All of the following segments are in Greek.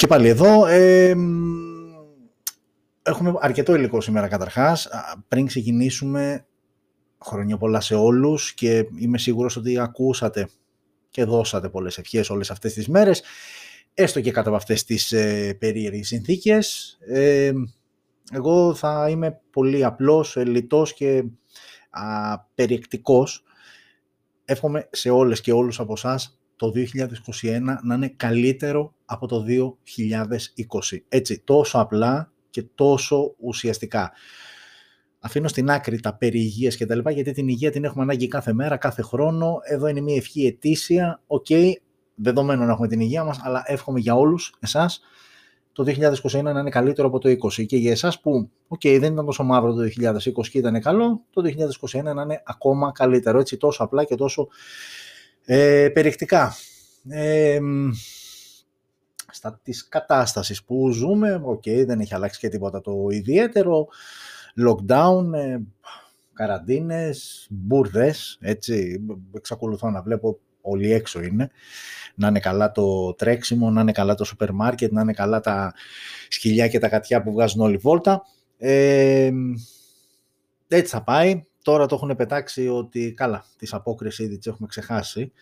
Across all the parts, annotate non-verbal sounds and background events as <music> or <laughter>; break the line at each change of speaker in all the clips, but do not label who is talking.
Και πάλι εδώ ε, έχουμε αρκετό υλικό σήμερα καταρχάς. Πριν ξεκινήσουμε, χρόνια πολλά σε όλους και είμαι σίγουρος ότι ακούσατε και δώσατε πολλές ευχές όλες αυτές τις μέρες, έστω και κάτω από αυτές τις ε, περίεργες συνθήκες. Ε, εγώ θα είμαι πολύ απλός, λιτός και α, περιεκτικός. Εύχομαι σε όλες και όλους από εσάς το 2021 να είναι καλύτερο από το 2020. Έτσι, τόσο απλά και τόσο ουσιαστικά. Αφήνω στην άκρη τα περί υγείας και τα λοιπά, γιατί την υγεία την έχουμε ανάγκη κάθε μέρα, κάθε χρόνο. Εδώ είναι μια ευχή ετήσια. OK, okay, δεδομένου να έχουμε την υγεία μας, αλλά εύχομαι για όλους εσάς το 2021 να είναι καλύτερο από το 2020 και για εσάς που, OK, okay, δεν ήταν τόσο μαύρο το 2020 και ήταν καλό, το 2021 να είναι ακόμα καλύτερο, έτσι τόσο απλά και τόσο ε, περιεκτικά. Ε, στα της κατάστασης που ζούμε, OK, okay, δεν έχει αλλάξει και τίποτα το ιδιαίτερο, lockdown, ε, καραντίνες, μπούρδες, έτσι, εξακολουθώ να βλέπω όλοι έξω είναι, να είναι καλά το τρέξιμο, να είναι καλά το σούπερ μάρκετ, να είναι καλά τα σκυλιά και τα γατιά που βγάζουν όλοι βόλτα. Ε, έτσι θα πάει. Τώρα το έχουν πετάξει ότι καλά, τις απόκριες ήδη τις έχουμε ξεχάσει.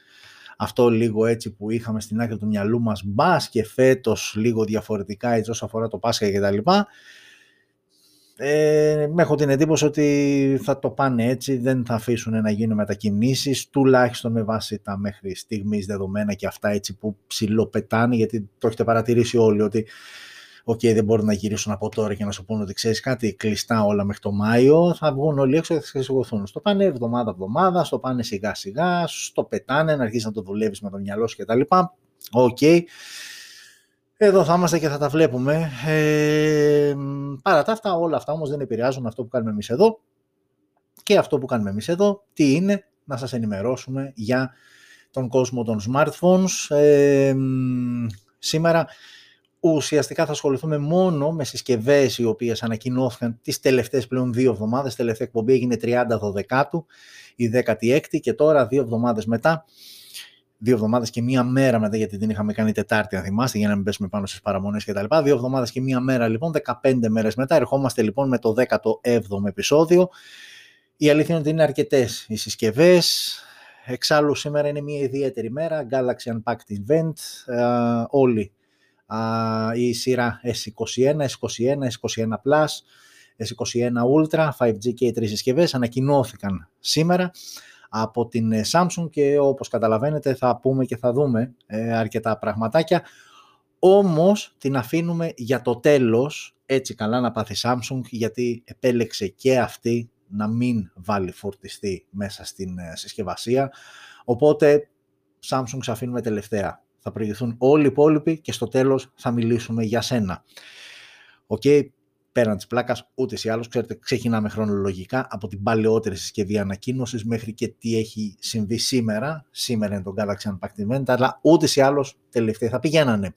Αυτό λίγο έτσι που είχαμε στην άκρη του μυαλού μας, μπας και φέτος λίγο διαφορετικά έτσι όσο αφορά το Πάσχα και τα λοιπά. Ε, έχω την εντύπωση ότι θα το πάνε έτσι, δεν θα αφήσουν να γίνουν μετακινήσεις, τουλάχιστον με βάση τα μέχρι στιγμής δεδομένα και αυτά έτσι που ψηλοπετάνε, γιατί το έχετε παρατηρήσει όλοι ότι OK, okay, δεν μπορούν να γυρίσουν από τώρα και να σου πούνε ότι ξέρεις κάτι, κλειστά όλα μέχρι το Μάιο. Θα βγουν όλοι έξω και θα ξεσηκωθούν. Στο πάνε εβδομάδα-εβδομάδα, στο πάνε σιγά-σιγά, στο πετάνε, να αρχίσεις να το δουλεύεις με το μυαλό σου κτλ. OK. Okay. Εδώ θα είμαστε και θα τα βλέπουμε. Ε, παρά τα αυτά, όλα αυτά όμως δεν επηρεάζουν αυτό που κάνουμε εμείς εδώ. Και αυτό που κάνουμε εμείς εδώ, τι είναι, να σας ενημερώσουμε για τον κόσμο των smartphones. Ε, σήμερα ουσιαστικά θα ασχοληθούμε μόνο με συσκευές οι οποίες ανακοινώθηκαν τις τελευταίες πλέον δύο εβδομάδες. Τελευταία εκπομπή έγινε 30 12 η 16η και τώρα δύο εβδομάδες μετά δύο εβδομάδες και μία μέρα μετά, γιατί την είχαμε κάνει Τετάρτη, αν θυμάστε, για να μην πέσουμε πάνω στις παραμονές κτλ. Δύο εβδομάδες και μία μέρα, λοιπόν, 15 μέρες μετά, ερχόμαστε λοιπόν με το 17ο επεισόδιο. Η αλήθεια είναι ότι είναι αρκετές οι συσκευές. Εξάλλου σήμερα είναι μια ιδιαίτερη μέρα, Galaxy Unpacked Event, uh, όλη uh, η σειρά S21, S21, S21 Plus, S21 Ultra, 5G και οι τρεις συσκευές ανακοινώθηκαν σήμερα από την ε, Samsung και όπως καταλαβαίνετε θα πούμε και θα δούμε ε, αρκετά πραγματάκια. Όμως την αφήνουμε για το τέλος, έτσι καλά να πάθει Samsung, γιατί επέλεξε και αυτή να μην βάλει φορτιστή μέσα στην ε, συσκευασία. Οπότε Samsung σε αφήνουμε τελευταία. Θα προηγηθούν όλοι οι υπόλοιποι και στο τέλος θα μιλήσουμε για σένα. Οκ, πέραν της πλάκας, ούτως ή άλλως, ξέρετε, ξεκινάμε χρονολογικά από την παλαιότερη συσκευή ανακοίνωσης μέχρι και τι έχει συμβεί σήμερα. Σήμερα είναι το Galaxy Unpacked Event, αλλά ούτως ή άλλως τελευταία θα πηγαίνανε.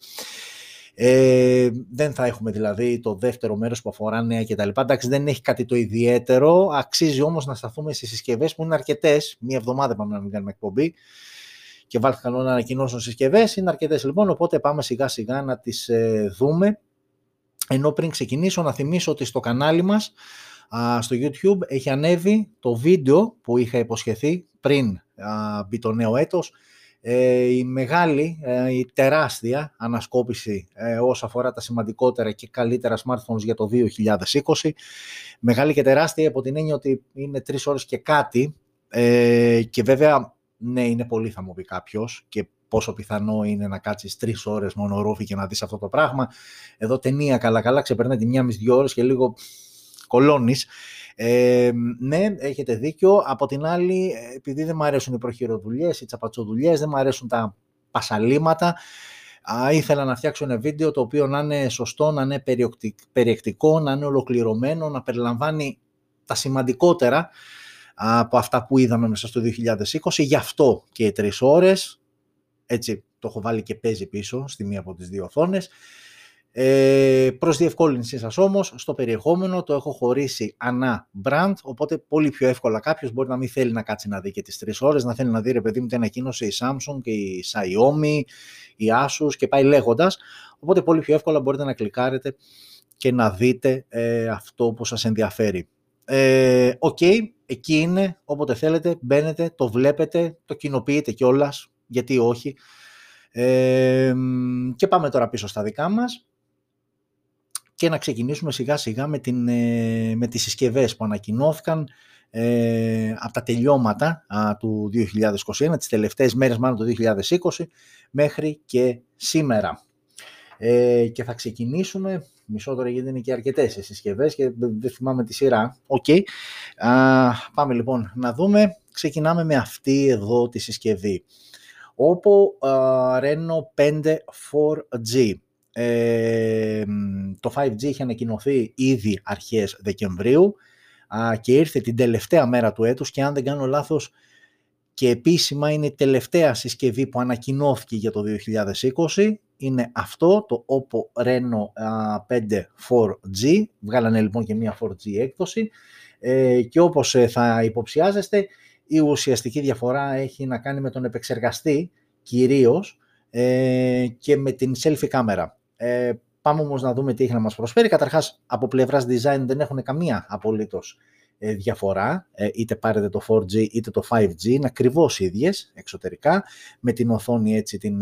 Ε, δεν θα έχουμε δηλαδή το δεύτερο μέρος που αφορά νέα κτλ. Εντάξει, δεν έχει κάτι το ιδιαίτερο. Αξίζει όμως να σταθούμε στις συσκευές που είναι αρκετές. Μία εβδομάδα πάμε να μην κάνουμε εκπομπή και βάλθηκαν να ανακοινώσουν συσκευές. Είναι αρκετές λοιπόν, οπότε πάμε σιγά σιγά να τις ε, δούμε. Ενώ πριν ξεκινήσω να θυμίσω ότι στο κανάλι μας, στο YouTube, έχει ανέβει το βίντεο που είχα υποσχεθεί πριν μπει το νέο έτος, ε, η μεγάλη, ε, η τεράστια ανασκόπηση ε, όσα αφορά τα σημαντικότερα και καλύτερα smartphones για το 2020. Μεγάλη και τεράστια από την έννοια ότι είναι τρεις ώρες και κάτι και βέβαια ναι είναι πολύ θα μου πει κάποιος και πόσο πιθανό είναι να κάτσεις τρεις ώρες μόνο ρούφι και να δεις αυτό το πράγμα. Εδώ ταινία καλά-καλά ξεπερνάει τη μία μισή δύο ώρες και λίγο κολώνεις. Ε, ναι, έχετε δίκιο. Από την άλλη, επειδή δεν μου αρέσουν οι προχειροδουλειές, οι τσαπατσοδουλειές, δεν μου αρέσουν τα πασαλήματα, Α, ήθελα να φτιάξω ένα βίντεο το οποίο να είναι σωστό, να είναι περιεκτικό, να είναι ολοκληρωμένο, να περιλαμβάνει τα σημαντικότερα από αυτά που είδαμε μέσα στο 2020. Γι' αυτό και οι τρεις ώρες έτσι το έχω βάλει και παίζει πίσω στη μία από τις δύο οθόνες. Ε, προς διευκόλυνσή σας όμως, στο περιεχόμενο το έχω χωρίσει ανά brand, οπότε πολύ πιο εύκολα κάποιος μπορεί να μην θέλει να κάτσει να δει και τις τρεις ώρες, να θέλει να δει ρε παιδί μου τι ανακοίνωσε η Samsung και η Xiaomi, η Asus και πάει λέγοντας. οπότε πολύ πιο εύκολα μπορείτε να κλικάρετε και να δείτε ε, αυτό που σας ενδιαφέρει. Ε, OK, okay, εκεί είναι, όποτε θέλετε, μπαίνετε, το βλέπετε, το κοινοποιείτε κιόλας, γιατί όχι. Ε, και πάμε τώρα πίσω στα δικά μας και να ξεκινήσουμε σιγά σιγά με, την, ε, με τις συσκευές που ανακοινώθηκαν ε, από τα τελειώματα του 2021, τις τελευταίες μέρες μάλλον του 2020 μέχρι και σήμερα. Ε, και θα ξεκινήσουμε, μισό τώρα γιατί είναι και αρκετές οι συσκευές και δεν θυμάμαι τη σειρά. OK, okay. πάμε λοιπόν να δούμε. Ξεκινάμε με αυτή εδώ τη συσκευή. Oppo Reno 5 4G. Ε, το 5G είχε ανακοινωθεί ήδη αρχές Δεκεμβρίου και ήρθε την τελευταία μέρα του έτους και αν δεν κάνω λάθος και επίσημα είναι η τελευταία συσκευή που ανακοινώθηκε για το 2020 είναι αυτό το Oppo Reno 5 4G βγάλανε λοιπόν και μία 4G έκδοση ε, και όπως ε, θα υποψιάζεστε η ουσιαστική διαφορά έχει να κάνει με τον επεξεργαστή κυρίως ε, και με την selfie κάμερα. Ε, πάμε όμως να δούμε τι έχει να μας προσφέρει. Καταρχάς, από πλευράς design δεν έχουν καμία απολύτως ε, διαφορά, ε, είτε πάρετε το 4G είτε το 5G, είναι ακριβώς ίδιες εξωτερικά, με την οθόνη έτσι την,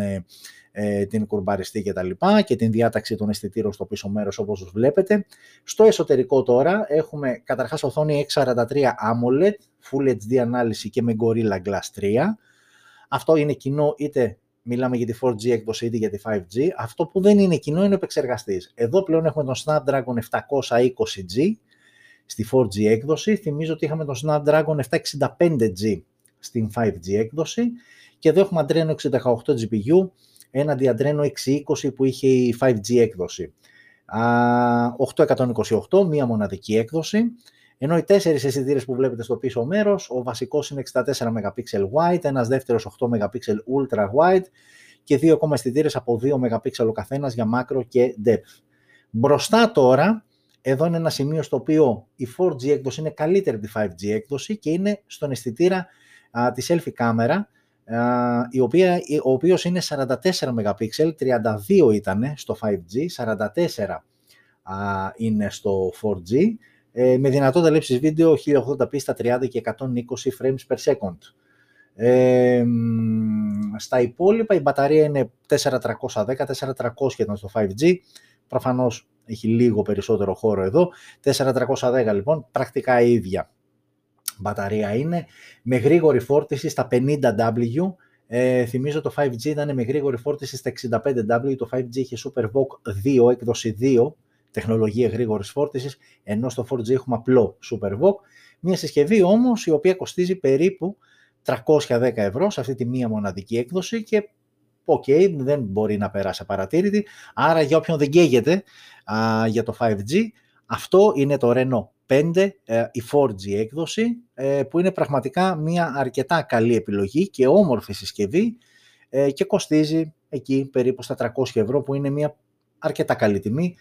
ε, την κουρμπαριστή και τα λοιπά και την διάταξη των αισθητήρων στο πίσω μέρος όπως βλέπετε. Στο εσωτερικό τώρα έχουμε καταρχάς οθόνη X43 AMOLED, Full HD ανάλυση και με Gorilla Glass 3. Αυτό είναι κοινό είτε μιλάμε για τη 4G έκδοση είτε για τη 5G. Αυτό που δεν είναι κοινό είναι ο επεξεργαστής. Εδώ πλέον έχουμε τον Snapdragon 720G στη 4G έκδοση. Θυμίζω ότι είχαμε τον Snapdragon 765G στην 5G έκδοση. Και εδώ έχουμε Adreno 68 GPU έναντι Adreno 620 που είχε η 5G έκδοση. 828, μία μοναδική έκδοση. Ενώ οι τέσσερις αισθητήρες που βλέπετε στο πίσω μέρος, ο βασικός είναι 64 MP wide, ένας δεύτερος 8 MP ultra wide και δύο ακόμα αισθητήρες από 2 MP ο καθένας για macro και depth. Μπροστά τώρα, εδώ είναι ένα σημείο στο οποίο η 4G έκδοση είναι καλύτερη από τη 5G έκδοση και είναι στον αισθητήρα α, της selfie κάμερα, η οποία, ο οποίος είναι 44 MP, 32 ήταν στο 5G, 44 είναι στο 4G ε, με δυνατότητα λήψης βίντεο 1080p στα 30 και 120 frames per second. Ε, στα υπόλοιπα η μπαταρία είναι 4310, 4300 ήταν στο 5G, προφανώς έχει λίγο περισσότερο χώρο εδώ, 4310 λοιπόν, πρακτικά η ίδια μπαταρία είναι, με γρήγορη φόρτιση στα 50W, ε, θυμίζω το 5G ήταν με γρήγορη φόρτιση στα 65W, το 5G είχε SuperVOOC 2, έκδοση 2, τεχνολογία γρήγορης φόρτισης, ενώ στο 4G έχουμε απλό SuperVOOC. Μια συσκευή όμως η οποία κοστίζει περίπου 310 ευρώ σε αυτή τη μία μοναδική έκδοση και OK, okay, δεν μπορεί να περάσει απαρατήρητη. Άρα για όποιον δεν καίγεται α, για το 5G, αυτό είναι το Reno 5, ε, η 4G έκδοση, ε, που είναι πραγματικά μια αρκετά καλή επιλογή και όμορφη συσκευή ε, και κοστίζει εκεί περίπου στα 300 ευρώ, που είναι μια αρκετά καλή τιμή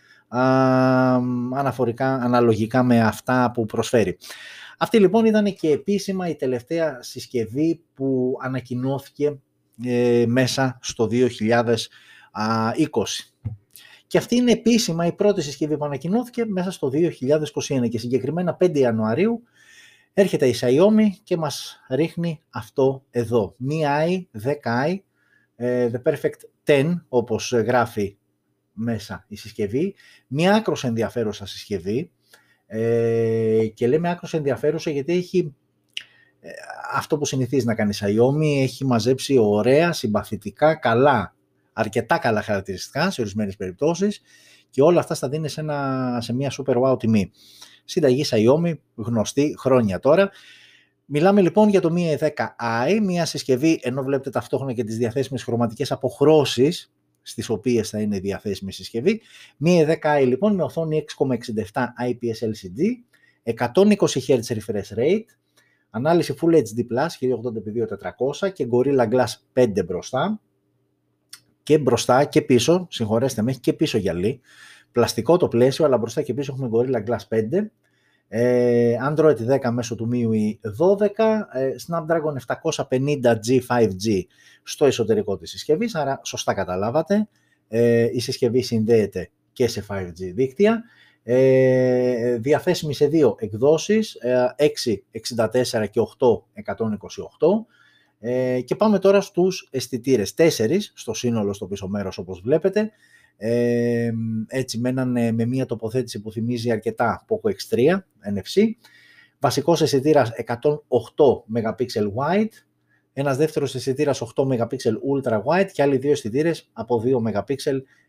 αναφορικά, αναλογικά με αυτά που προσφέρει. Αυτή λοιπόν ήταν και επίσημα η τελευταία συσκευή που ανακοινώθηκε ε, μέσα στο 2020. Και αυτή είναι επίσημα η πρώτη συσκευή που ανακοινώθηκε μέσα στο 2021 και συγκεκριμένα 5 Ιανουαρίου έρχεται η Xiaomi και μας ρίχνει αυτό εδώ. Mi i 10i, ε, The Perfect 10 όπως γράφει μέσα η συσκευή. Μία άκρος ενδιαφέρουσα συσκευή ε, και λέμε άκρος ενδιαφέρουσα γιατί έχει ε, αυτό που συνηθίζει να κάνει η Xiaomi, έχει μαζέψει ωραία, συμπαθητικά, καλά, αρκετά καλά χαρακτηριστικά σε ορισμένες περιπτώσεις και όλα αυτά στα δίνει σε, ένα, σε μια super wow τιμή. Συνταγή Xiaomi, γνωστή χρόνια τώρα. Μιλάμε λοιπόν για το Mi 10i, μια συσκευή, ενώ βλέπετε ταυτόχρονα και τις διαθέσιμες χρωματικές αποχρώσεις, στις οποίες θα είναι διαθέσιμη συσκευή. Μία 10i λοιπόν με οθόνη 6,67 IPS LCD, 120 Hz refresh rate, ανάλυση Full HD+, 1080x2400 και Gorilla Glass 5 μπροστά και μπροστά και πίσω, συγχωρέστε με, έχει και πίσω γυαλί, πλαστικό το πλαίσιο, αλλά μπροστά και πίσω έχουμε Gorilla Glass 5, ε, Android 10 μέσω του MIUI 12, ε, Snapdragon 750G 5G στο εσωτερικό της συσκευής, άρα σωστά καταλάβατε. ε, η συσκευή συνδέεται και σε 5G δίκτυα. Ε, διαθέσιμη σε δύο εκδόσεις, 6, 64 και 8, 128. Ε, και πάμε τώρα στους αισθητήρες. Τέσσερις στο σύνολο στο πίσω μέρος όπως βλέπετε. Ε, έτσι με, με μια τοποθέτηση που θυμίζει αρκετά Poco X3 NFC. Βασικός αισθητήρας 108 MP wide, ένας δεύτερος αισθητήρας 8 MP ultra wide και άλλοι δύο αισθητήρες από 2 MP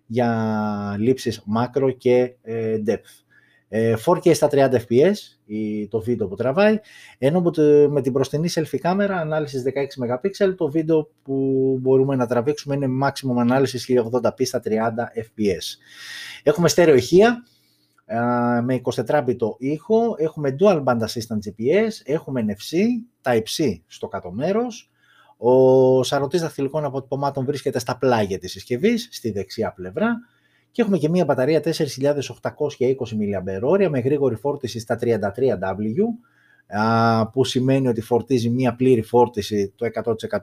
για λήψεις macro και ε, depth. 4K ε, στα 30 fps το βίντεο που τραβάει, ενώ με την μπροστινή selfie κάμερα ανάλυσης 16 MP το βίντεο που μπορούμε να τραβήξουμε είναι maximum ανάλυσης 1080p στα 30 fps. Έχουμε στέρεο ηχεία με 24 bit ήχο, έχουμε dual band assistant GPS, έχουμε NFC, Type-C στο κάτω μέρος, ο σαρωτής δαχτυλικών αποτυπωμάτων βρίσκεται στα πλάγια της συσκευής, στη δεξιά πλευρά, και έχουμε και μία μπαταρία 4.820 mAh με γρήγορη φόρτιση στα 33W που σημαίνει ότι φορτίζει μία πλήρη φόρτιση, το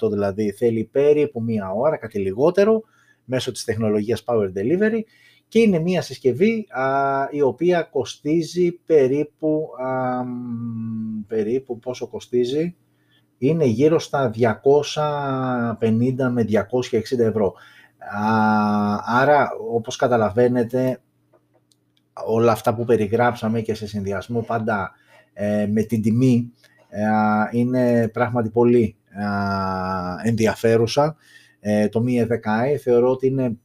100% δηλαδή θέλει περίπου μία ώρα, κάτι λιγότερο, μέσω της τεχνολογίας Power Delivery και είναι μία συσκευή η οποία κοστίζει περίπου, περίπου πόσο κοστίζει, είναι γύρω στα 250 με 260 ευρώ. Άρα, όπως καταλαβαίνετε, όλα αυτά που περιγράψαμε και σε συνδυασμό πάντα ε, με την τιμή ε, είναι πράγματι πολύ ενδιαφέρουσα. Ε, το Mi 10 θεωρώ ότι είναι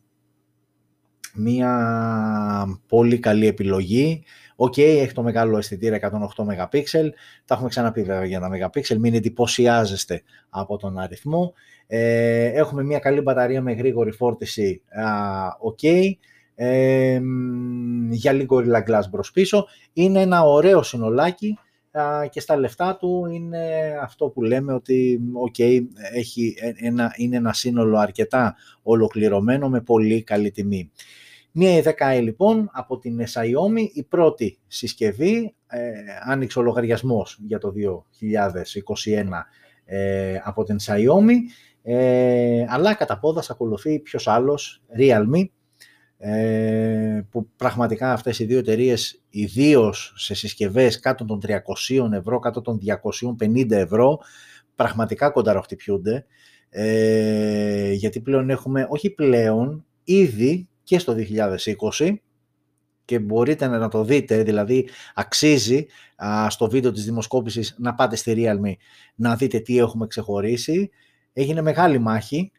μια πολύ καλή επιλογή. OK, okay, έχει το μεγάλο αισθητήρα 108 MP. Τα έχουμε ξαναπεί βέβαια για τα MP. Μην εντυπωσιάζεστε από τον αριθμό. Ε, έχουμε μια καλή μπαταρία με γρήγορη φόρτιση. OK. Okay. Ε, γυαλί Gorilla Glass μπρος πίσω. Είναι ένα ωραίο συνολάκι και στα λεφτά του είναι αυτό που λέμε ότι okay, έχει ένα, είναι ένα σύνολο αρκετά ολοκληρωμένο με πολύ καλή τιμή. Μία 10 λοιπόν από την Xiaomi, η πρώτη συσκευή, ε, άνοιξε ο λογαριασμός για το 2021 ε, από την Xiaomi, ε, αλλά κατά πόδας ακολουθεί ποιος άλλος, Realme, ε, που πραγματικά αυτές οι δύο εταιρείες, ιδίως σε συσκευές κάτω των 300 ευρώ, κάτω των 250 ευρώ, πραγματικά κονταροχτυπιούνται, ε, γιατί πλέον έχουμε, όχι πλέον, ήδη και στο 2020 και μπορείτε να το δείτε, δηλαδή αξίζει στο βίντεο της δημοσκόπησης να πάτε στη Realme να δείτε τι έχουμε ξεχωρίσει. Έγινε μεγάλη μάχη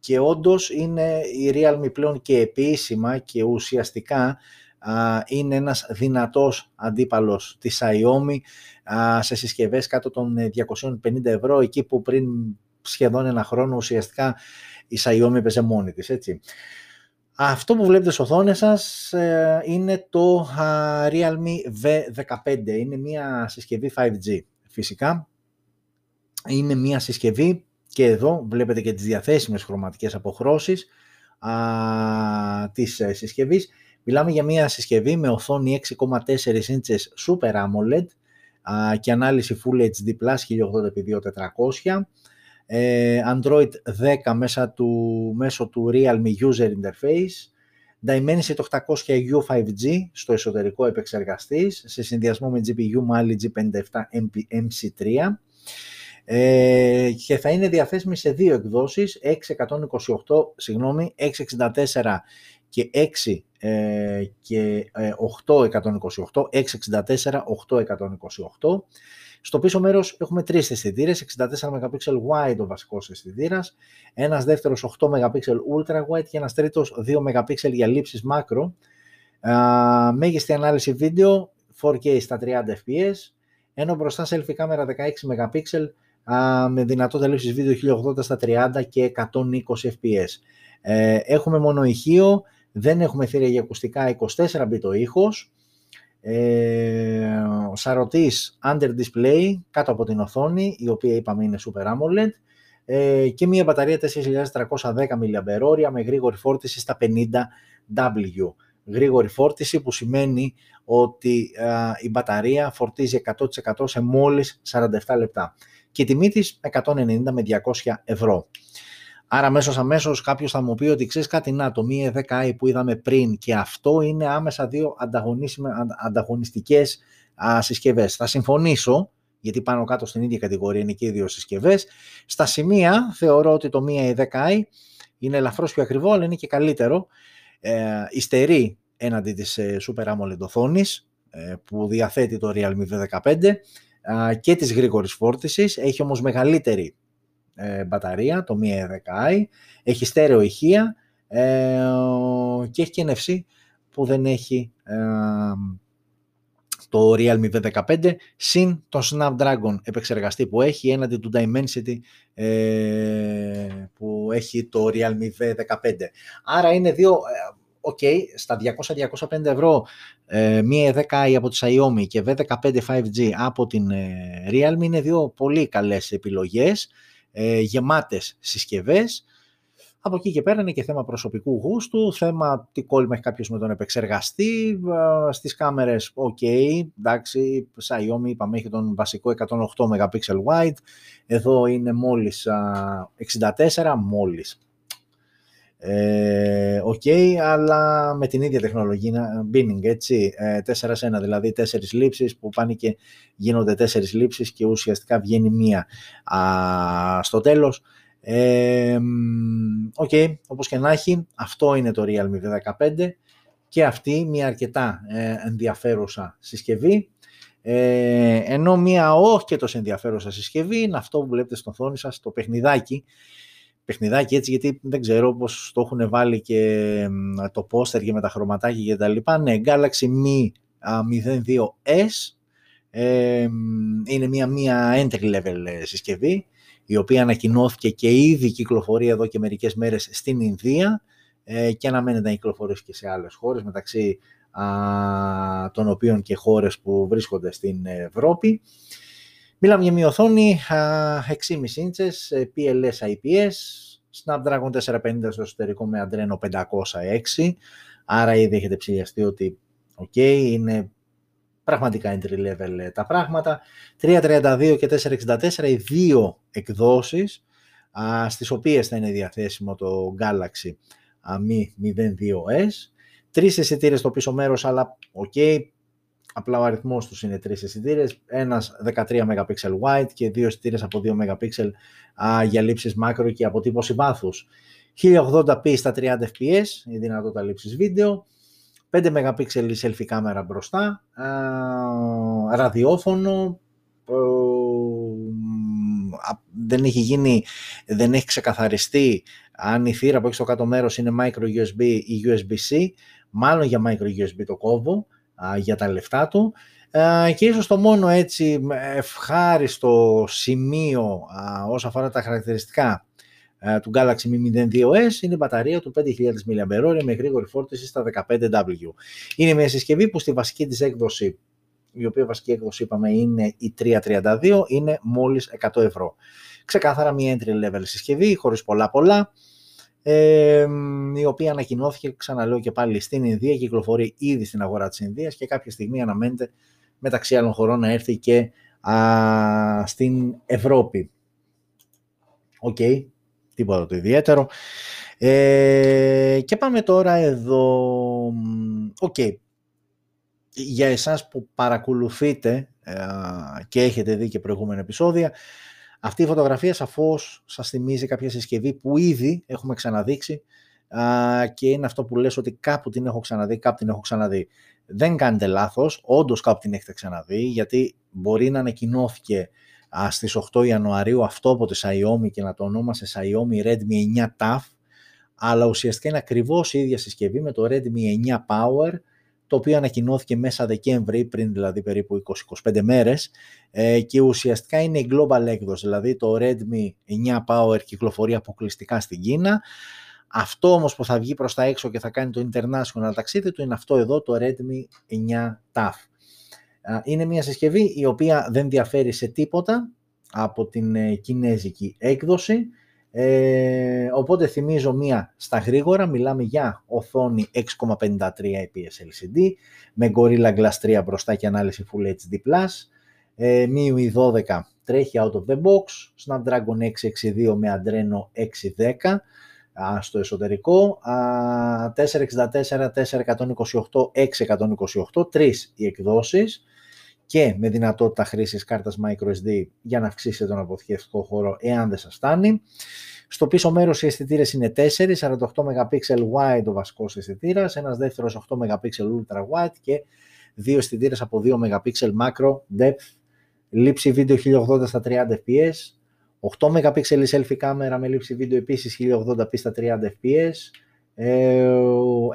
και όντως είναι η Realme πλέον και επίσημα και ουσιαστικά είναι ένας δυνατός αντίπαλος της Xiaomi σε συσκευές κάτω των 250 ευρώ, εκεί που πριν σχεδόν ένα χρόνο ουσιαστικά η Xiaomi έπαιζε μόνη της, έτσι. Αυτό που βλέπετε στις οθόνες σας ε, είναι το Realme V15. Είναι μια συσκευή 5G φυσικά. Είναι μια συσκευή και εδώ βλέπετε και τις διαθέσιμες χρωματικές αποχρώσεις α, της ε, συσκευής. Μιλάμε για μια συσκευή με οθόνη 6,4 inches Super AMOLED α, και ανάλυση Full HD Plus 1080x2400 ε, Android 10 μέσα του, μέσω του Realme User Interface, Dimensity 800U 5G στο εσωτερικό επεξεργαστής, σε συνδυασμό με GPU Mali G57 MC3 ε, και θα είναι διαθέσιμη σε δύο εκδόσεις, 628, συγγνώμη, 664 και 6 ε, και 828, 664, 828 στο πίσω μέρος έχουμε τρεις αισθητήρες, 64 MP wide ο βασικός αισθητήρας, ένας δεύτερος 8 MP ultra wide και ένας τρίτος 2 MP για λήψεις macro. μέγιστη ανάλυση βίντεο 4K στα 30 fps, ενώ μπροστά selfie κάμερα 16 MP με δυνατότητα λήψης βίντεο 1080 στα 30 και 120 fps. Ε, έχουμε μόνο ηχείο, δεν έχουμε θηρία για ακουστικά 24 bit ήχος, ε, ο σαρωτής under display κάτω από την οθόνη, η οποία είπαμε είναι Super AMOLED ε, και μια μπαταρία 4310 mAh με γρήγορη φόρτιση στα 50W. Γρήγορη φόρτιση που σημαίνει ότι η μπαταρία φορτίζει 100% σε μόλις 47 λεπτά και η τιμή της 190 με 200 ευρώ. Άρα αμέσως αμέσως κάποιος θα μου πει ότι ξέρεις κάτι να το Mi 10i που είδαμε πριν και αυτό είναι άμεσα δύο ανταγωνιστικές συσκευές. Θα συμφωνήσω, γιατί πάνω κάτω στην ίδια κατηγορία είναι και οι δύο συσκευές. Στα σημεία θεωρώ ότι το Mi 10i είναι ελαφρώς πιο ακριβό, αλλά είναι και καλύτερο. Ε, υστερεί έναντι της ε, Super AMOLED οθόνης, ε, που διαθέτει το Realme V15 και της γρήγορης φόρτισης. Έχει όμως μεγαλύτερη ε, μπαταρία, το Mi 10i. Έχει στέρεο ηχεία ε, και έχει και NFC που δεν έχει το Realme V15 συν το Snapdragon επεξεργαστή που έχει έναντι του Dimensity ε, που έχει το Realme V15. Άρα είναι δύο, OK, okay, στα 200-205 ευρώ ε, μία 10i από τη Xiaomi και V15 5G από την ε, Realme είναι δύο πολύ καλές επιλογές, ε, γεμάτες συσκευές. Από εκεί και πέρα είναι και θέμα προσωπικού γούστου, θέμα τι κόλλημα έχει κάποιος με τον επεξεργαστή, στις κάμερες, ok, εντάξει, Xiaomi είπαμε έχει τον βασικό 108 MP wide, εδώ είναι μόλις 64, μόλις, ε, ok, αλλά με την ίδια τεχνολογία, binning, έτσι, 4 ε, σε 1, δηλαδή 4 λήψεις που πάνε και γίνονται 4 λήψεις και ουσιαστικά βγαίνει μία α, στο τέλος. OK, okay, όπως και να έχει, αυτό είναι το Realme V15 και αυτή μια αρκετά ε, ενδιαφέρουσα συσκευή. Ε, ενώ μια όχι και τόσο ενδιαφέρουσα συσκευή είναι αυτό που βλέπετε στον οθόνη σας, το παιχνιδάκι. Παιχνιδάκι έτσι γιατί δεν ξέρω πώς το έχουν βάλει και το πόστερ και με τα χρωματάκια και τα λοιπά. Ναι, Galaxy Mi 02S ε, είναι μια, μια entry level ε, συσκευή η οποία ανακοινώθηκε και ήδη κυκλοφορεί εδώ και μερικές μέρες στην Ινδία ε, και αναμένεται να κυκλοφορήσει και σε άλλες χώρες μεταξύ α, των οποίων και χώρες που βρίσκονται στην Ευρώπη. Μιλάμε για μια οθόνη 6,5 ίντσες, PLS IPS, Snapdragon 450 στο εσωτερικό με Adreno 506, άρα ήδη έχετε ψηλιαστεί ότι ok, είναι πραγματικά entry level ε, τα πράγματα. 332 και 464 οι δύο εκδόσεις α, στις οποίες θα είναι διαθέσιμο το Galaxy Mi 02S. Τρεις αισθητήρες στο πίσω μέρος, αλλά ok, απλά ο αριθμός τους είναι τρεις αισθητήρες, ένας 13 MP wide και δύο αισθητήρες από 2 MP για λήψεις μάκρο και αποτύπωση βάθους. 1080p στα 30 fps, η δυνατότητα λήψης βίντεο, 5 MP η selfie κάμερα μπροστά, ραδιόφωνο, δεν έχει γίνει, δεν έχει ξεκαθαριστεί αν η θύρα που έχει στο κάτω μέρος είναι micro USB ή USB-C, μάλλον για micro USB το κόβω, για τα λεφτά του και ίσως το μόνο έτσι ευχάριστο σημείο όσον αφορά τα χαρακτηριστικά ε, του Galaxy Mi 02S είναι η μπαταρία του 5.000 mAh με γρήγορη φόρτιση στα 15W. Είναι μια συσκευή που στη βασική της έκδοση, η οποία βασική έκδοση είπαμε είναι η 332, είναι μόλις 100 ευρώ. Ξεκάθαρα μια entry level συσκευή, χωρίς πολλά πολλά, ε, η οποία ανακοινώθηκε, ξαναλέω και πάλι, στην Ινδία, κυκλοφορεί ήδη στην αγορά της Ινδίας και κάποια στιγμή αναμένεται μεταξύ άλλων χωρών να έρθει και α, στην Ευρώπη. OK, okay τίποτα το ιδιαίτερο. Ε, και πάμε τώρα εδώ. Οκ. Για εσάς που παρακολουθείτε ε, και έχετε δει και προηγούμενα επεισόδια, αυτή η φωτογραφία σαφώς σας θυμίζει κάποια συσκευή που ήδη έχουμε ξαναδείξει και είναι αυτό που λες ότι κάπου την έχω ξαναδεί, κάπου την έχω ξαναδεί. Δεν κάνετε λάθος, όντως κάπου την έχετε ξαναδεί, γιατί μπορεί να ανακοινώθηκε στις 8 Ιανουαρίου αυτό από τη Xiaomi και να το ονόμασε Xiaomi Redmi 9 TAF, αλλά ουσιαστικά είναι ακριβώς η ίδια συσκευή με το Redmi 9 Power, το οποίο ανακοινώθηκε μέσα Δεκέμβρη, πριν δηλαδή περίπου 20-25 μέρες, ε, και ουσιαστικά είναι η global έκδοση, δηλαδή το Redmi 9 Power κυκλοφορεί αποκλειστικά στην Κίνα. Αυτό όμως που θα βγει προς τα έξω και θα κάνει το international ταξίδι του είναι αυτό εδώ, το Redmi 9 TAF. Είναι μια συσκευή η οποία δεν διαφέρει σε τίποτα από την ε, κινέζικη έκδοση. Ε, οπότε θυμίζω μία στα γρήγορα, μιλάμε για οθόνη 6,53 IPS LCD με Gorilla Glass 3 μπροστά και ανάλυση Full HD+, ε, MIUI 12 τρέχει out of the box, Snapdragon 662 με Adreno 610 στο εσωτερικό, 464, 428, 628, τρεις οι εκδόσεις και με δυνατότητα χρήσης κάρτας microSD για να αυξήσετε τον αποθηκευτικό χώρο εάν δεν σας φτάνει. Στο πίσω μέρος οι αισθητήρες είναι 4, 48 MP wide ο βασικός αισθητήρας, ένας δεύτερος 8 MP ultra wide και δύο αισθητήρες από 2 MP macro depth, λήψη βίντεο 1080 στα 30 fps, 8 MP η selfie κάμερα με λήψη βίντεο επίσης 1080p στα 30 fps, ε,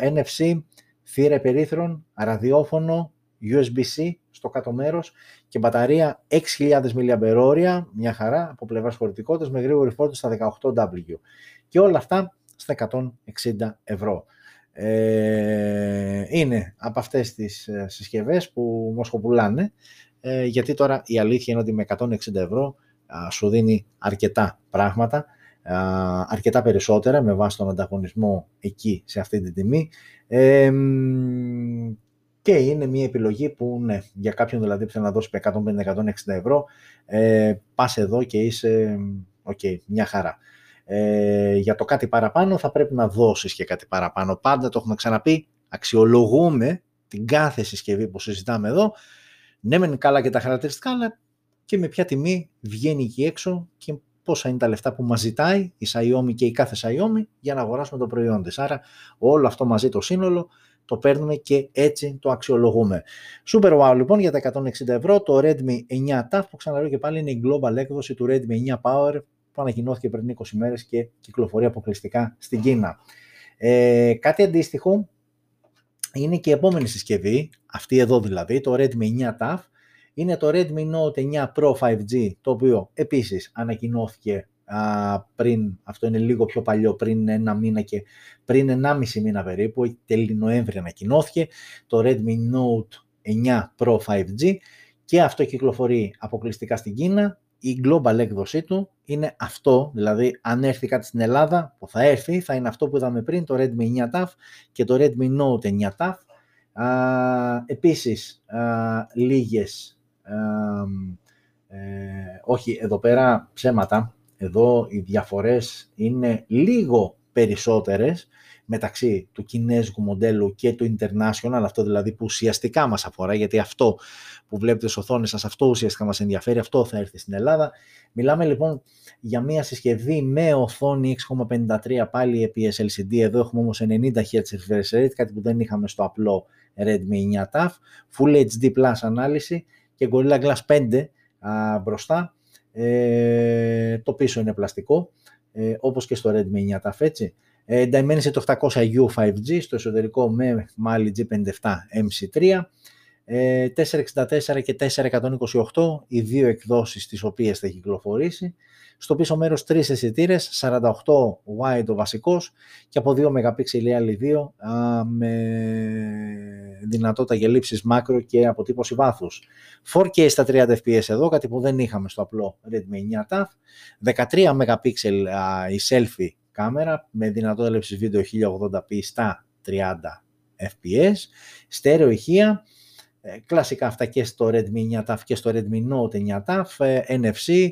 NFC, θύρα περίθρων, ραδιόφωνο, USB-C στο κάτω μέρος και μπαταρία 6.000 mAh, μια χαρά από πλευράς χωρητικότητας με γρήγορη φόρτιση στα 18W. Και όλα αυτά στα 160 ευρώ. Ε, είναι από αυτές τις ε, συσκευές που μοσχοπουλάνε, ε, γιατί τώρα η αλήθεια είναι ότι με 160 ευρώ σου δίνει αρκετά πράγματα, αρκετά περισσότερα με βάση τον ανταγωνισμό εκεί σε αυτή την τιμή ε, και είναι μια επιλογή που ναι, για κάποιον δηλαδή που θέλει να δώσει 150-160 ευρώ ε, πας εδώ και είσαι okay, μια χαρά. Ε, για το κάτι παραπάνω θα πρέπει να δώσεις και κάτι παραπάνω. Πάντα το έχουμε ξαναπεί, αξιολογούμε την κάθε συσκευή που συζητάμε εδώ. Ναι, μεν καλά και τα χαρακτηριστικά, αλλά και με ποια τιμή βγαίνει εκεί έξω και πόσα είναι τα λεφτά που μας ζητάει η Xiaomi και η κάθε Xiaomi για να αγοράσουμε το προϊόν της. Άρα όλο αυτό μαζί το σύνολο το παίρνουμε και έτσι το αξιολογούμε. Super wow λοιπόν για τα 160 ευρώ το Redmi 9 TAF που ξαναλέω και πάλι είναι η global έκδοση του Redmi 9 Power που ανακοινώθηκε πριν 20 μέρες και κυκλοφορεί αποκλειστικά στην Κίνα. Ε, κάτι αντίστοιχο είναι και η επόμενη συσκευή, αυτή εδώ δηλαδή, το Redmi 9 TAF, είναι το Redmi Note 9 Pro 5G, το οποίο επίσης ανακοινώθηκε πριν, αυτό είναι λίγο πιο παλιό, πριν ένα μήνα και πριν 1,5 μήνα περίπου, τέλη Νοέμβρη ανακοινώθηκε, το Redmi Note 9 Pro 5G και αυτό κυκλοφορεί αποκλειστικά στην Κίνα. Η global έκδοσή του είναι αυτό, δηλαδή αν έρθει κάτι στην Ελλάδα που θα έρθει, θα είναι αυτό που είδαμε πριν, το Redmi 9 TAF και το Redmi Note 9 TAF. Α, επίσης, α, λίγες, ε, όχι εδώ πέρα ψέματα, εδώ οι διαφορές είναι λίγο περισσότερες μεταξύ του κινέζικου μοντέλου και του international, αυτό δηλαδή που ουσιαστικά μας αφορά, γιατί αυτό που βλέπετε στις οθόνες σας, αυτό ουσιαστικά μας ενδιαφέρει, αυτό θα έρθει στην Ελλάδα. Μιλάμε λοιπόν για μια συσκευή με οθόνη 6,53 πάλι επί LCD, εδώ έχουμε όμως 90 Hz refresh rate, κάτι που δεν είχαμε στο απλό Redmi 9 TAF, Full HD Plus ανάλυση και Gorilla Glass 5 α, μπροστά, ε, το πίσω είναι πλαστικό, ε, όπως και στο Redmi 9 TAF έτσι. Ε, Dimensity 800U 5G στο εσωτερικό με Mali G57 MC3. 464 και 428 οι δύο εκδόσεις τις οποίες θα κυκλοφορήσει. Στο πίσω μέρος τρεις αισθητήρες, 48 wide ο βασικός και από 2 MP οι άλλοι δύο με δυνατότητα για λήψεις μάκρο και αποτύπωση βάθους. 4K στα 30 fps εδώ, κάτι που δεν είχαμε στο απλό Redmi 9 TAF. 13 MP η selfie κάμερα με δυνατότητα λήψης βίντεο 1080p στα 30 fps. Στέρεο ηχεία, ε, κλασικά αυτά και στο Redmi 9 TAF και στο Redmi Note 9 TAF, ε, NFC,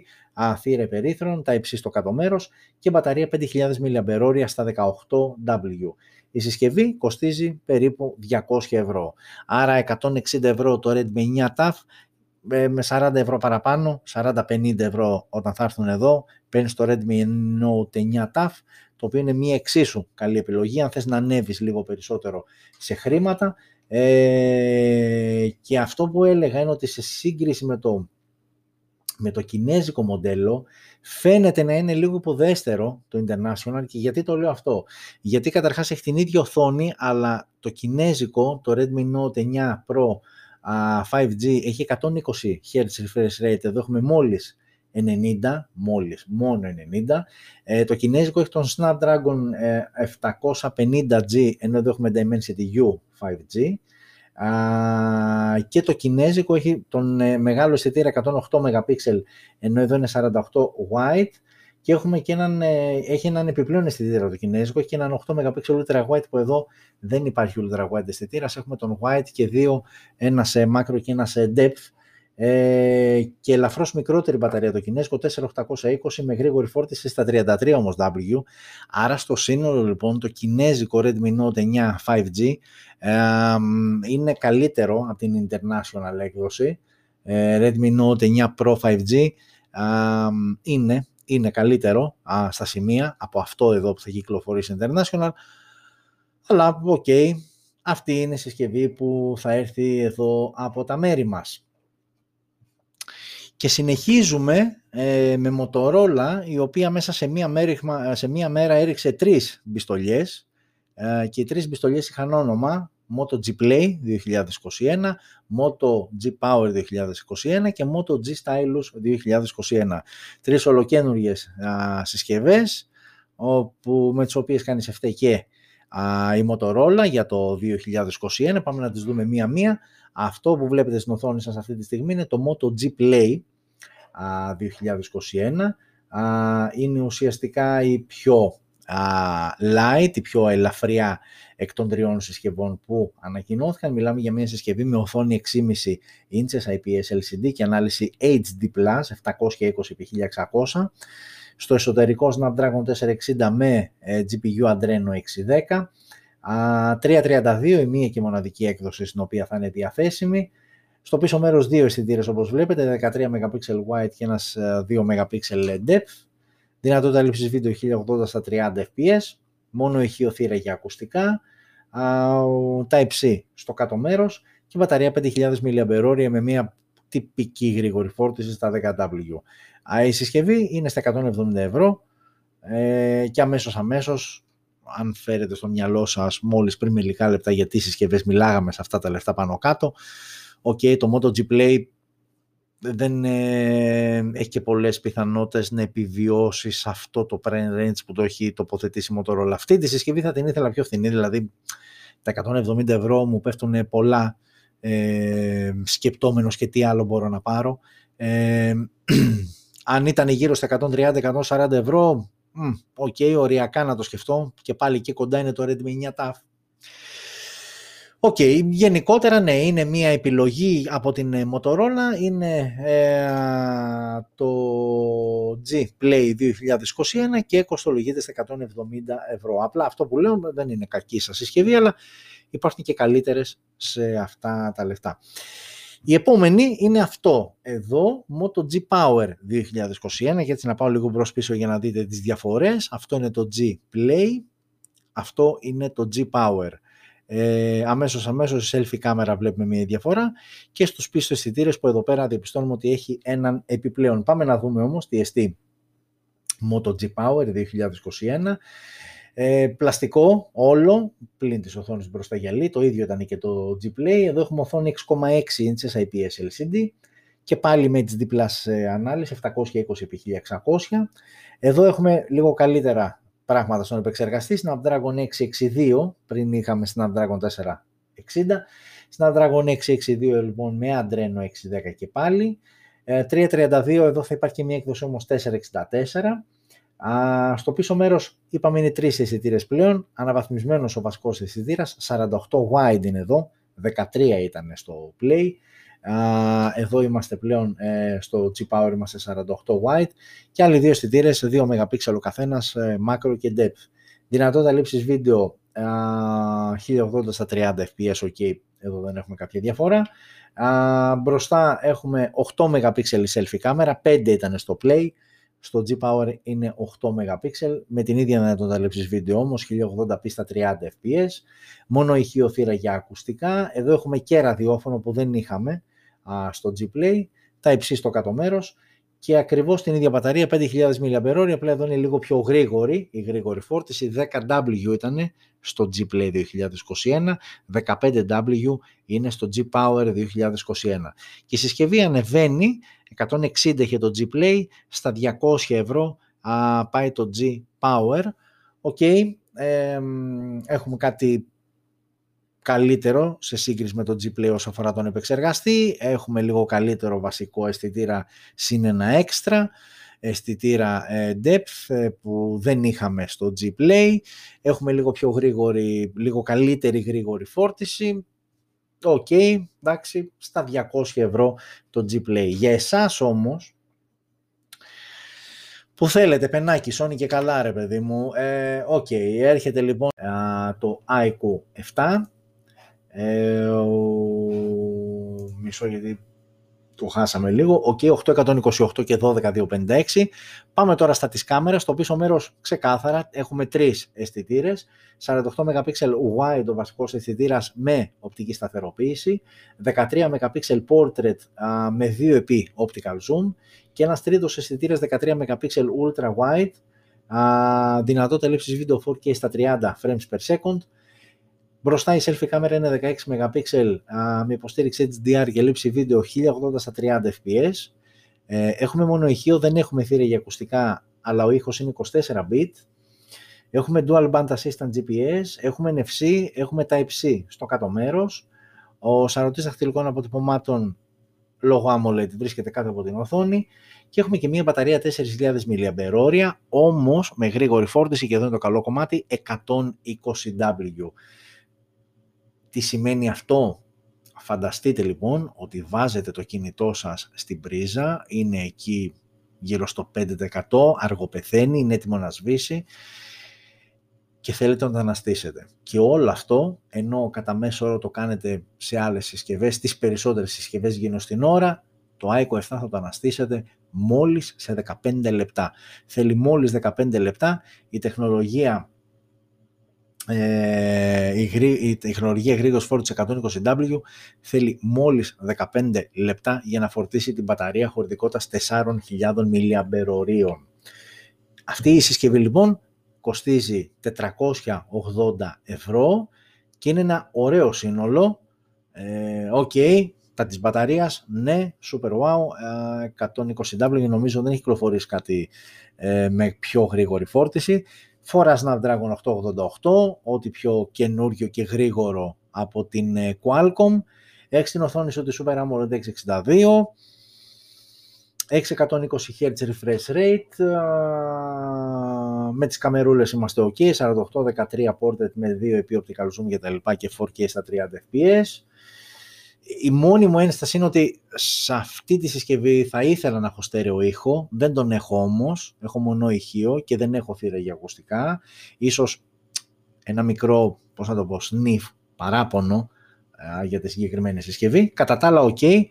θύρα περίθρων, τα υψί στο κάτω μέρος και μπαταρία 5.000 mAh στα 18W. Η συσκευή κοστίζει περίπου 200 ευρώ. Άρα 160 ευρώ το Redmi 9 TAF ε, με 40 ευρώ παραπάνω, 40-50 ευρώ όταν θα έρθουν εδώ, παίρνεις το Redmi Note 9 TAF, το οποίο είναι μια εξίσου καλή επιλογή αν θες να ανέβεις λίγο περισσότερο σε χρήματα. Ε, και αυτό που έλεγα είναι ότι σε σύγκριση με το με το κινέζικο μοντέλο φαίνεται να είναι λίγο υποδέστερο το International και γιατί το λέω αυτό. Γιατί καταρχάς έχει την ίδια οθόνη αλλά το κινέζικο, το Redmi Note 9 Pro 5G έχει 120 Hz refresh rate, εδώ έχουμε μόλις 90, μόλις, μόνο 90. Ε, το κινέζικο έχει τον Snapdragon 750G, ε, ενώ εδώ έχουμε Dimensity U 5G και το κινέζικο έχει τον ε, μεγάλο αισθητήρα 108 MP ενώ εδώ είναι 48 wide και έχουμε και έναν, ε, έχει έναν επιπλέον αισθητήρα το κινέζικο έχει και έναν 8 MP ultra wide που εδώ δεν υπάρχει ultra wide αισθητήρα έχουμε τον wide και δύο ένας σε macro και ένας σε depth ε, και ελαφρώς μικρότερη μπαταρία το κινέζικο 4820 με γρήγορη φόρτιση στα 33 όμως W. Άρα στο σύνολο λοιπόν το κινέζικο Redmi Note 9 5G ε, είναι καλύτερο από την international έκδοση. Ε, Redmi Note 9 Pro 5G είναι, είναι καλύτερο α, στα σημεία από αυτό εδώ που θα κυκλοφορήσει international. Αλλά OK, okay, αυτή είναι η συσκευή που θα έρθει εδώ από τα μέρη μας. Και συνεχίζουμε ε, με Motorola, η οποία μέσα σε μία, μέρα, σε μία μέρα έριξε τρεις μπιστολιές ε, και οι τρεις μπιστολιές είχαν όνομα Moto G Play 2021, Moto G Power 2021 και Moto G Stylus 2021. Τρεις ολοκαίνουργιες α, συσκευές όπου, με τις οποίες κάνεις σε και η Motorola για το 2021. Πάμε να τις δούμε μία-μία. Αυτό που βλέπετε στην οθόνη σας αυτή τη στιγμή είναι το Moto G Play 2021. Είναι ουσιαστικά η πιο light, η πιο ελαφριά εκ των τριών συσκευών που ανακοινώθηκαν. Μιλάμε για μια συσκευή με οθόνη 6,5 inches IPS LCD και ανάλυση HD+, 720x1600. Στο εσωτερικό Snapdragon 460 με ε, GPU Adreno 610. 332 η μία και μοναδική έκδοση στην οποία θα είναι διαθέσιμη. Στο πίσω μέρος δύο αισθητήρες όπως βλέπετε, 13 MP wide και ένας 2 MP depth. Δυνατότητα λήψης βίντεο 1080 στα 30 fps. Μόνο ηχείο θύρα για ακουστικά. Type-C στο κάτω μέρος και μπαταρία 5000 mAh με μια τυπική γρήγορη φόρτιση στα 10W. Η συσκευή είναι στα 170 ευρώ ε, και αμέσως αμέσως αν φέρετε στο μυαλό σας μόλις πριν μερικά λεπτά για τι συσκευές μιλάγαμε σε αυτά τα λεφτά πάνω κάτω OK, okay, το MotoG Play δεν ε, έχει και πολλές πιθανότητες να επιβιώσει σε αυτό το price range που το έχει τοποθετήσει η Motorola. Αυτή τη συσκευή θα την ήθελα πιο φθηνή, δηλαδή τα 170 ευρώ μου πέφτουν πολλά ε, σκεπτόμενος και τι άλλο μπορώ να πάρω. Ε, αν ήταν γύρω στα 130-140 ευρώ, OK, okay, οριακά να το σκεφτώ και πάλι εκεί κοντά είναι το Redmi 9T. Α, OK, okay, γενικότερα ναι, είναι μια επιλογή από την ε, Motorola, είναι ε, το G Play 2021 και κοστολογείται στα 170 ευρώ. Απλά αυτό που λέω δεν είναι κακή σας συσκευή, αλλά υπάρχουν και καλύτερες σε αυτά τα λεφτά. Η επόμενη είναι αυτό εδώ, Moto G Power 2021 και έτσι να πάω λίγο μπρος πίσω για να δείτε τις διαφορές. Αυτό είναι το G Play, αυτό είναι το G Power. Ε, αμέσως αμέσως η selfie κάμερα βλέπουμε μια διαφορά και στους πίσω αισθητήρες που εδώ πέρα διαπιστώνουμε ότι έχει έναν επιπλέον. Πάμε να δούμε όμως τη ST Moto G Power 2021. Ε, πλαστικό όλο, πλην της οθόνης μπροστά γυαλί, το ίδιο ήταν και το G Play. Εδώ έχουμε οθόνη 6,6 inches IPS LCD και πάλι με HD Plus ε, ανάλυση 720x1600. Εδώ έχουμε λίγο καλύτερα πράγματα στον επεξεργαστή. Snapdragon 662, πριν είχαμε Snapdragon 460. Snapdragon 662 λοιπόν με Adreno 610 και πάλι. 332 ε, εδώ θα υπάρχει και μια έκδοση όμως 464. Α, στο πίσω μέρος είπαμε είναι τρεις αισθητήρε πλέον, αναβαθμισμένος ο βασικός αισθητήρα, 48 wide είναι εδώ, 13 ήταν στο Play, εδώ είμαστε πλέον ε, στο G-Power, είμαστε 48 wide και άλλοι δύο αισθητήρε, 2 MP ο καθένας, ε, macro και depth. Δυνατότητα λήψης βίντεο 1080 στα 30 fps, ok, εδώ δεν έχουμε κάποια διαφορά. μπροστά έχουμε 8 MP selfie κάμερα, 5 ήταν στο Play, στο G-Power είναι 8 MP, με την ίδια δυνατότητα λήψης βίντεο όμως, 1080p στα 30 fps, μόνο ηχείο θύρα για ακουστικά, εδώ έχουμε και ραδιόφωνο που δεν είχαμε, στο G-Play, τα υψί στο κάτω μέρος και ακριβώς την ίδια μπαταρία 5.000 mAh, απλά εδώ είναι λίγο πιο γρήγορη η γρήγορη φόρτιση, 10W ήταν στο G-Play 2021, 15W είναι στο G-Power 2021. Και η συσκευή ανεβαίνει, 160 είχε το G-Play, στα 200 ευρώ α, πάει το G-Power. OK, έχουμε κάτι καλύτερο σε σύγκριση με το G-Play όσο αφορά τον επεξεργαστή. Έχουμε λίγο καλύτερο βασικό αισθητήρα συν ένα έξτρα αισθητήρα ε, depth ε, που δεν είχαμε στο G-Play. Έχουμε λίγο πιο γρήγορη, λίγο καλύτερη γρήγορη φόρτιση. οκ, εντάξει, στα 200 ευρώ το G-Play. Για εσάς όμως, που θέλετε, πενάκι, Sony και καλά ρε παιδί μου. Ε, OK, okay, έρχεται λοιπόν το iQOO 7. Ε, μισό γιατί το χάσαμε λίγο. OK, okay, 8/128 και 12/256. Πάμε τώρα στα της κάμερας. Στο πίσω μέρος ξεκάθαρα έχουμε τρεις αισθητήρες. 48 MP wide ο βασικός αισθητήρας με οπτική σταθεροποίηση. 13 MP portrait με 2 επί optical zoom. Και ένας τρίτος αισθητήρας 13 MP ultra wide. Α, δυνατότητα λήψης βίντεο 4K στα 30 frames per second Μπροστά η selfie κάμερα είναι 16 MP με υποστήριξη HDR και λήψη βίντεο 1080 στα 30 fps. Ε, έχουμε μόνο ηχείο, δεν έχουμε θύρα για ακουστικά, αλλά ο ήχος είναι 24 bit. Έχουμε Dual Band Assistant GPS, έχουμε NFC, έχουμε Type-C στο κάτω μέρος. Ο σαρωτής δαχτυλικών αποτυπωμάτων λόγω AMOLED βρίσκεται κάτω από την οθόνη και έχουμε και μια μπαταρία 4.000 mAh, όμως με γρήγορη φόρτιση και εδώ είναι το καλό κομμάτι 120W. Τι σημαίνει αυτό; Φανταστείτε λοιπόν ότι βάζετε το κινητό σας στην πρίζα, είναι εκεί γύρω στο 5%, αργοπεθαίνει, είναι έτοιμο να σβήσει και θέλετε να το αναστήσετε. Και όλο αυτό, ενώ κατά μέσο όρο το κάνετε σε άλλες συσκευές, τις περισσότερες συσκευές γίνονται στην ώρα, το iCo 7 θα το αναστήσετε μόλις σε 15 λεπτά. Θέλει μόλις 15 λεπτά, η τεχνολογία ε, η, η τεχνολογία γρήγορης φόρτιση 120W θέλει μόλις 15 λεπτά για να φορτίσει την μπαταρία χωρητικότητας 4.000 mAh. Αυτή η συσκευή λοιπόν κοστίζει 480 ευρώ και είναι ένα ωραίο σύνολο. Ε, ok, τα της μπαταρίας, ναι, super wow, 120W ε, νομίζω δεν έχει κυκλοφορήσει κάτι ε, με πιο γρήγορη φόρτιση. Φορά Snapdragon 888, ό,τι πιο καινούριο και γρήγορο από την ε, Qualcomm. Έχει την οθόνη σου τη Super AMOLED 662. 620 Hz refresh rate. Με τις καμερούλες είμαστε ok. 48-13 portrait με 2 επί optical zoom και τα λοιπά και 4K στα 30 fps η μόνη μου ένσταση είναι ότι σε αυτή τη συσκευή θα ήθελα να έχω στέρεο ήχο, δεν τον έχω όμως, έχω μόνο ηχείο και δεν έχω θύρα για ακουστικά. Ίσως ένα μικρό, πώς να το πω, sniff, παράπονο για τη συγκεκριμένη συσκευή. Κατά τα άλλα, ok,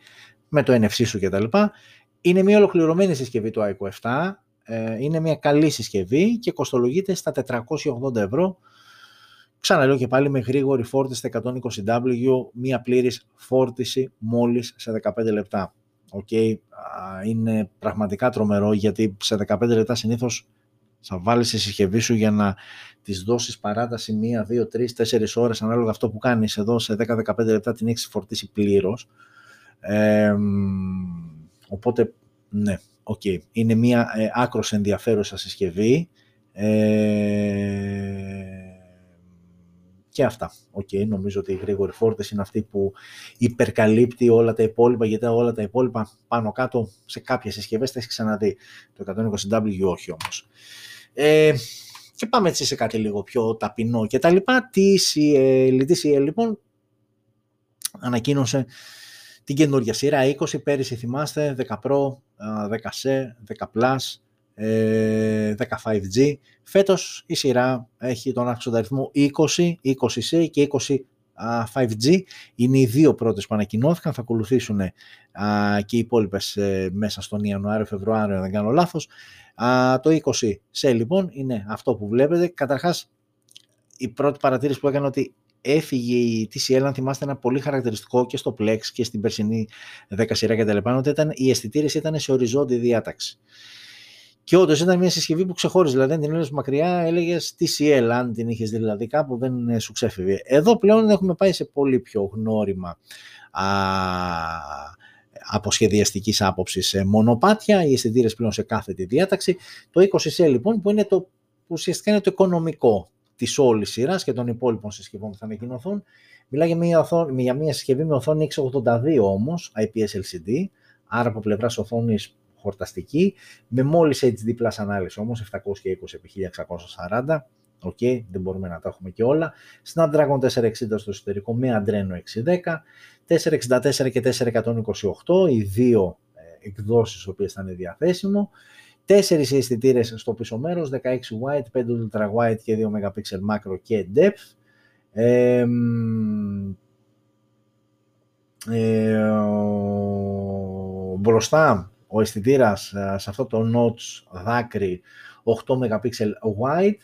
με το NFC σου κτλ. Είναι μια ολοκληρωμένη συσκευή του iQOO 7, ε, είναι μια καλή συσκευή και κοστολογείται στα 480 ευρώ Ξαναλέω και πάλι με γρήγορη φόρτιση 120W, μία πλήρης φόρτιση μόλις σε 15 λεπτά. Okay. Είναι πραγματικά τρομερό γιατί σε 15 λεπτά συνήθως θα βάλεις τη συσκευή σου για να τις δώσεις παράταση 1, 2, 3, 4 ώρες ανάλογα αυτό που κάνεις εδώ σε 10-15 λεπτά την έχεις φορτίσει πλήρως. Ε, οπότε, ναι, okay. είναι μια ε, άκρος ενδιαφέρουσα συσκευή. Ε, και αυτά. OK, okay, νομίζω ότι η γρήγορη φόρτιση είναι αυτή που υπερκαλύπτει όλα τα υπόλοιπα, γιατί όλα τα υπόλοιπα πάνω κάτω σε κάποιες συσκευές τα έχεις ξαναδεί. Το 120W όχι όμως. Ε, και πάμε έτσι σε κάτι λίγο πιο ταπεινό και τα λοιπά. TCL, TCL λοιπόν ανακοίνωσε την καινούργια σειρά 20, πέρυσι θυμάστε 10 Pro, 10C, 10 Plus, 15G. Ε, Φέτος η σειρά έχει τον άξοντα αριθμό 20, 20C και 20 5G. Είναι οι δύο πρώτες που ανακοινώθηκαν, θα ακολουθήσουν και οι υπόλοιπες ε, μέσα στον Ιανουάριο-Φεβρουάριο, αν δεν κάνω λάθος. Το 20C λοιπόν είναι αυτό που βλέπετε. Καταρχάς, η πρώτη παρατήρηση που έκανε ότι έφυγε η TCL, αν θυμάστε, ένα πολύ χαρακτηριστικό και στο Plex και στην περσινή 10 σειρά και τα λοιπά, ότι ήταν, οι αισθητήρε ήταν σε οριζόντια διάταξη. Και όντως ήταν μια συσκευή που ξεχώριζε, δηλαδή αν την έλεγες μακριά, έλεγες TCL, αν την είχες δηλαδή κάπου, δεν σου ξέφευγε. Εδώ πλέον έχουμε πάει σε πολύ πιο γνώριμα α, από σχεδιαστική άποψης σε μονοπάτια, οι αισθητήρες πλέον σε κάθε τη διάταξη. Το 20C λοιπόν που είναι το που ουσιαστικά είναι το οικονομικό της όλης σειράς και των υπόλοιπων συσκευών που θα ανακοινωθούν. Μιλάει για μια, οθόνη, για μια συσκευή με οθόνη 682 όμως, IPS LCD, άρα από πλευράς οθόνης χορταστική, με μόλις HD Plus ανάλυση όμως, 720x1640 Okay, δεν μπορούμε να τα έχουμε και όλα. Snapdragon 460 στο εσωτερικό με Adreno 610, 464 και 428, οι δύο ε, εκδόσεις οποίες θα είναι διαθέσιμο. Τέσσερις αισθητήρες στο πίσω μέρος, 16 wide, 5 ultra wide και 2 MP macro και depth. Ε, ε, μπροστά ο αισθητήρας ε, σε αυτό το notch δάκρυ 8 MP wide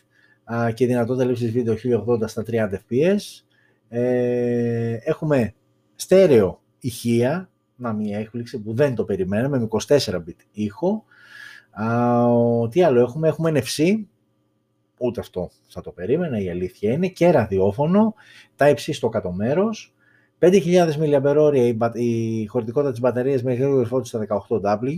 και δυνατότητα λήψης βίντεο 1080 στα 30 fps. Ε, έχουμε στέρεο ηχεία, να μια έκπληξη που δεν το περιμέναμε, με 24 bit ήχο. Α, τι άλλο έχουμε, έχουμε NFC, ούτε αυτό θα το περίμενα, η αλήθεια είναι, και ραδιόφωνο, Type-C στο κάτω μέρος, 5.000 mAh η, χωρητικότητα της μπαταρίας με γρήγορη φόρτιση στα 18W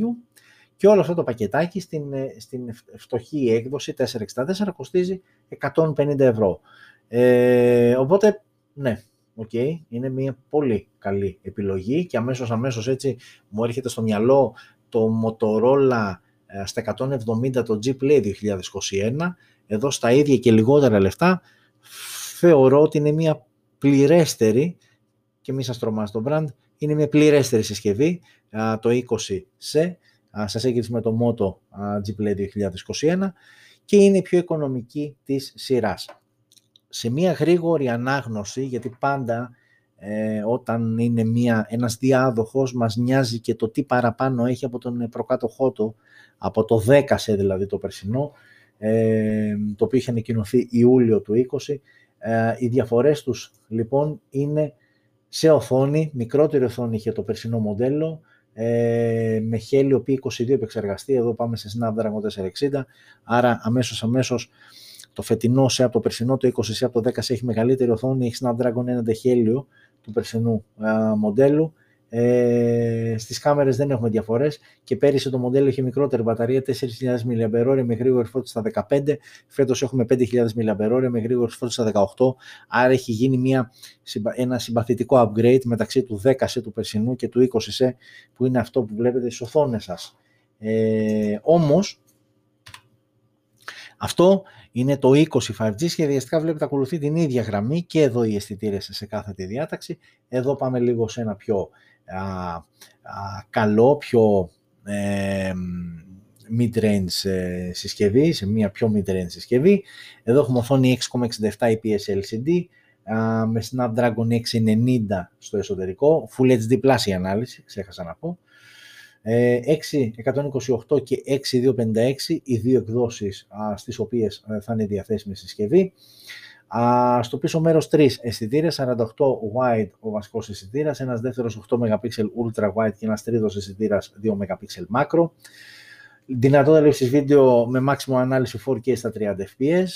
και όλο αυτό το πακετάκι στην, ε, στην φτωχή έκδοση 464 κοστίζει 150 ευρώ. Ε, οπότε, ναι, okay, είναι μια πολύ καλή επιλογή και αμέσως αμέσως έτσι μου έρχεται στο μυαλό το Motorola ε, στα 170 το G Play 2021, εδώ στα ίδια και λιγότερα λεφτά, θεωρώ ότι είναι μια πληρέστερη και μη σας τρομάζει το brand, είναι μια πληρέστερη συσκευή, το 20 σε σε σύγκριση με το Moto G Play 2021 και είναι η πιο οικονομική της σειράς. Σε μια γρήγορη ανάγνωση, γιατί πάντα ε, όταν είναι μια, ένας διάδοχος μας νοιάζει και το τι παραπάνω έχει από τον προκάτοχό του, από το 10 σε δηλαδή το περσινό, ε, το οποίο είχε ανακοινωθεί Ιούλιο του 20. Ε, οι διαφορές τους λοιπόν είναι σε οθόνη, μικρότερη οθόνη είχε το περσινό μοντέλο, ε, με Helio P22 επεξεργαστή, εδώ πάμε σε Snapdragon 460, άρα αμέσως αμέσως το φετινό σε από το περσινό, το 20 σε από το 10 έχει μεγαλύτερη οθόνη, έχει Snapdragon 1 Helio του περσινού μοντέλου, ε, στις κάμερες δεν έχουμε διαφορές και πέρυσι το μοντέλο είχε μικρότερη μπαταρία 4.000 mAh με γρήγορη φόρτιση στα 15, φέτος έχουμε 5.000 mAh με γρήγορη φόρτιση στα 18, άρα έχει γίνει μια, ένα συμπαθητικό upgrade μεταξύ του 10C του περσινού και του 20C που είναι αυτό που βλέπετε στις οθόνες σας. Ε, όμως, αυτό είναι το 20 5G, σχεδιαστικά βλέπετε ακολουθεί την ίδια γραμμή και εδώ οι αισθητήρες σε κάθε τη διάταξη. Εδώ πάμε λίγο σε ένα πιο α, καλό, πιο ε, mid-range ε, συσκευή, σε μια πιο mid-range συσκευή. Εδώ έχουμε οθόνη 6,67 IPS LCD με Snapdragon 690 στο εσωτερικό, Full HD Plus η ανάλυση, ξέχασα να πω. 6.128 και 6.256 οι δύο εκδόσεις στις οποίες ε, θα είναι διαθέσιμη συσκευή στο πίσω μέρος 3 αισθητήρες, 48 wide ο βασικός αισθητήρας, ένας δεύτερος 8 MP ultra wide και ένας τρίτος αισθητήρας 2 MP macro. Δυνατότητα λήψης βίντεο με maximum ανάλυση 4K στα 30 fps,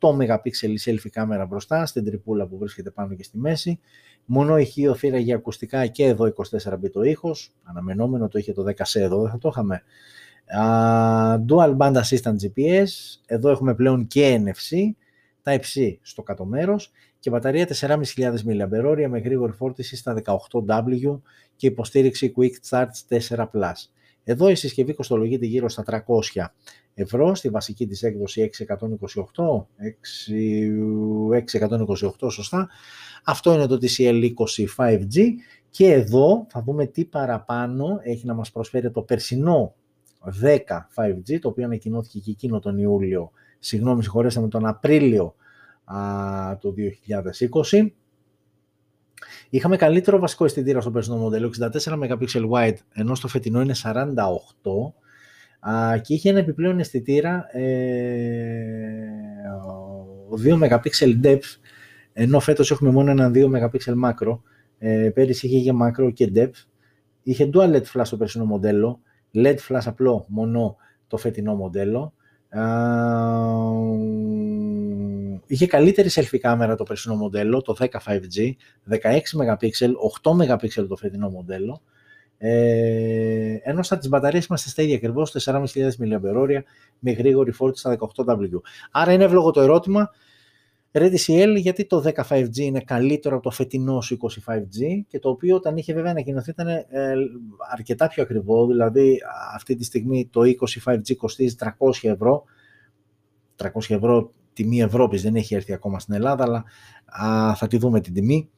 8 MP η selfie κάμερα μπροστά, στην τρυπούλα που βρίσκεται πάνω και στη μέση, μόνο ηχείο θύρα για ακουστικά και εδώ 24 bit ο ήχος, αναμενόμενο το είχε το 10C εδώ, δεν θα το είχαμε. Uh, dual band assistant GPS, εδώ έχουμε πλέον και NFC, Type-C στο κάτω μέρος και μπαταρία 4.500 mAh με γρήγορη φόρτιση στα 18W και υποστήριξη Quick Charge 4+. Εδώ η συσκευή κοστολογείται γύρω στα 300 ευρώ, στη βασική της έκδοση 628, 628 σωστά. Αυτό είναι το TCL 20 5G και εδώ θα δούμε τι παραπάνω έχει να μας προσφέρει το περσινό 10 5G, το οποίο ανακοινώθηκε και εκείνο τον Ιούλιο συγγνώμη συγχωρέστε με τον Απρίλιο α, το 2020. Είχαμε καλύτερο βασικό αισθητήρα στο περσινό μοντέλο, 64 MP wide, ενώ στο φετινό είναι 48 α, και είχε ένα επιπλέον αισθητήρα ε, 2 MP depth, ενώ φέτος έχουμε μόνο ένα 2 MP macro, ε, πέρυσι είχε για macro και depth, είχε dual LED flash στο περσινό μοντέλο, LED flash απλό μόνο το φετινό μοντέλο, είχε καλύτερη selfie κάμερα το περσινό μοντέλο, το 10 5G, 16 MP, 8 MP το φετινό μοντέλο, ε, ενώ στα τις μπαταρίες είμαστε στα ίδια ακριβώς 4.500 mAh με γρήγορη φόρτιση στα 18W. Άρα είναι εύλογο το ερώτημα, RedCL γιατί το 10 5G είναι καλύτερο από το φετινό σου 20 5G και το οποίο όταν είχε βέβαια ανακοινωθεί ήταν ε, αρκετά πιο ακριβό, δηλαδή αυτή τη στιγμή το 20 5G κοστίζει 300 ευρώ, 300 ευρώ τιμή Ευρώπης, δεν έχει έρθει ακόμα στην Ελλάδα, αλλά α, θα τη δούμε την τιμή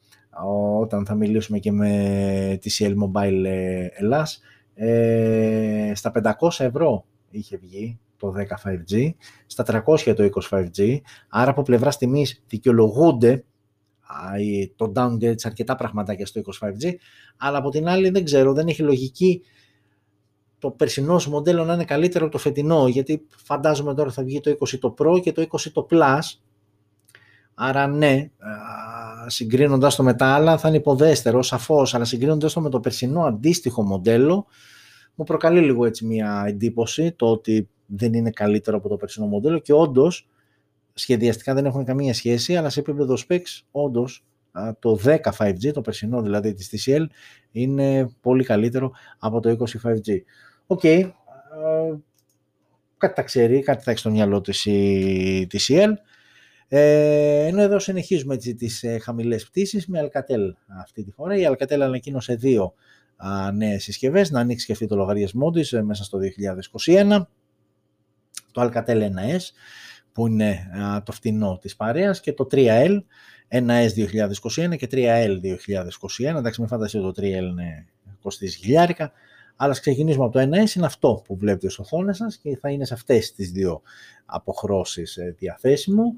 όταν θα μιλήσουμε και με TCL Mobile ε, Ελλάς. Ε, στα 500 ευρώ είχε βγει το 10 5G, στα 300 το 20 5G, άρα από πλευράς τιμής δικαιολογούνται το downgrade σε αρκετά πραγματάκια στο 25G, αλλά από την άλλη δεν ξέρω, δεν έχει λογική το περσινό μοντέλο να είναι καλύτερο από το φετινό, γιατί φαντάζομαι τώρα θα βγει το 20 το Pro και το 20 το Plus, άρα ναι, συγκρίνοντας το με τα άλλα θα είναι υποδέστερο, σαφώς, αλλά συγκρίνοντας το με το περσινό αντίστοιχο μοντέλο, μου προκαλεί λίγο έτσι μια εντύπωση το ότι δεν είναι καλύτερο από το περσινό μοντέλο και όντως σχεδιαστικά δεν έχουν καμία σχέση, αλλά σε επίπεδο specs όντως το 10 5G, το περσινό δηλαδή της TCL, είναι πολύ καλύτερο από το 20 5G. OK, okay. κάτι τα ξέρει, κάτι θα έχει στο μυαλό της η TCL. Ε, ενώ εδώ συνεχίζουμε έτσι, τις ε, χαμηλές πτήσεις με Alcatel αυτή τη φορά. Η Alcatel ανακοίνωσε δύο α, νέες συσκευές, να ανοίξει και αυτή το λογαριασμό της ε, μέσα στο 2021. Το Alcatel 1S που είναι το φτηνό της παρέας και το 3L, 1S 2021 και 3L 2021. Εντάξει, μην φανταστείτε το 3L είναι κοστίζει χιλιάρικα, αλλά ξεκινήσουμε από το 1S, είναι αυτό που βλέπετε στις οθόνες σας και θα είναι σε αυτές τις δύο αποχρώσεις ε, διαθέσιμο.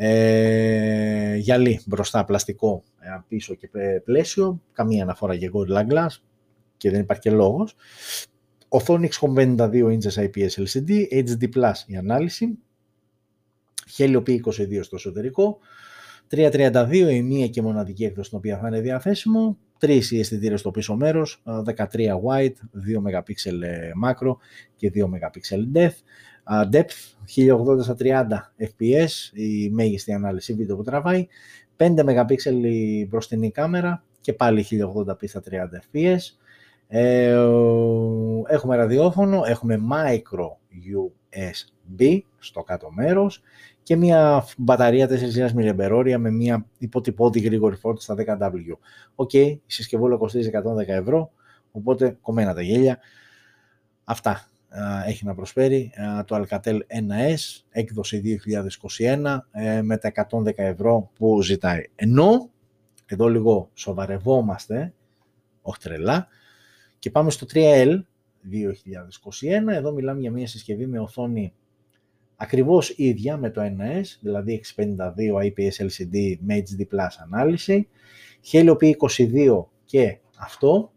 Ε, γυαλί μπροστά πλαστικό ε, πίσω και πλαίσιο, καμία αναφορά για Gorilla Glass και δεν υπάρχει και λόγος. Οθόνη 652 inches IPS LCD, HD Plus η ανάλυση, Helio P22 στο εσωτερικό, 332 η μία και μοναδική έκδοση στην οποία θα είναι διαθέσιμο, τρεις οι αισθητήρες στο πίσω μέρος, 13 wide, 2 MP macro και 2 MP depth, depth 1080 στα 30 fps, η μέγιστη ανάλυση βίντεο που τραβάει, 5 MP η μπροστινή κάμερα και πάλι 1080p στα 30 fps. Ε, έχουμε ραδιόφωνο, έχουμε micro USB στο κάτω μέρος και μια μπαταρία 4.000 mAh με μια υποτυπώδη γρήγορη φόρτιση στα 10W. OK, okay, η συσκευούλα κοστίζει 110 ευρώ, οπότε κομμένα τα γέλια. Αυτά έχει να προσφέρει το Alcatel 1S, έκδοση 2021 ε, με τα 110 ευρώ που ζητάει. Ενώ, εδώ λίγο σοβαρευόμαστε, όχι τρελά, και πάμε στο 3L 2021, εδώ μιλάμε για μια συσκευή με οθόνη ακριβώς ίδια με το 1S, δηλαδή 652 IPS LCD με HD Plus ανάλυση, Helio P22 και αυτό.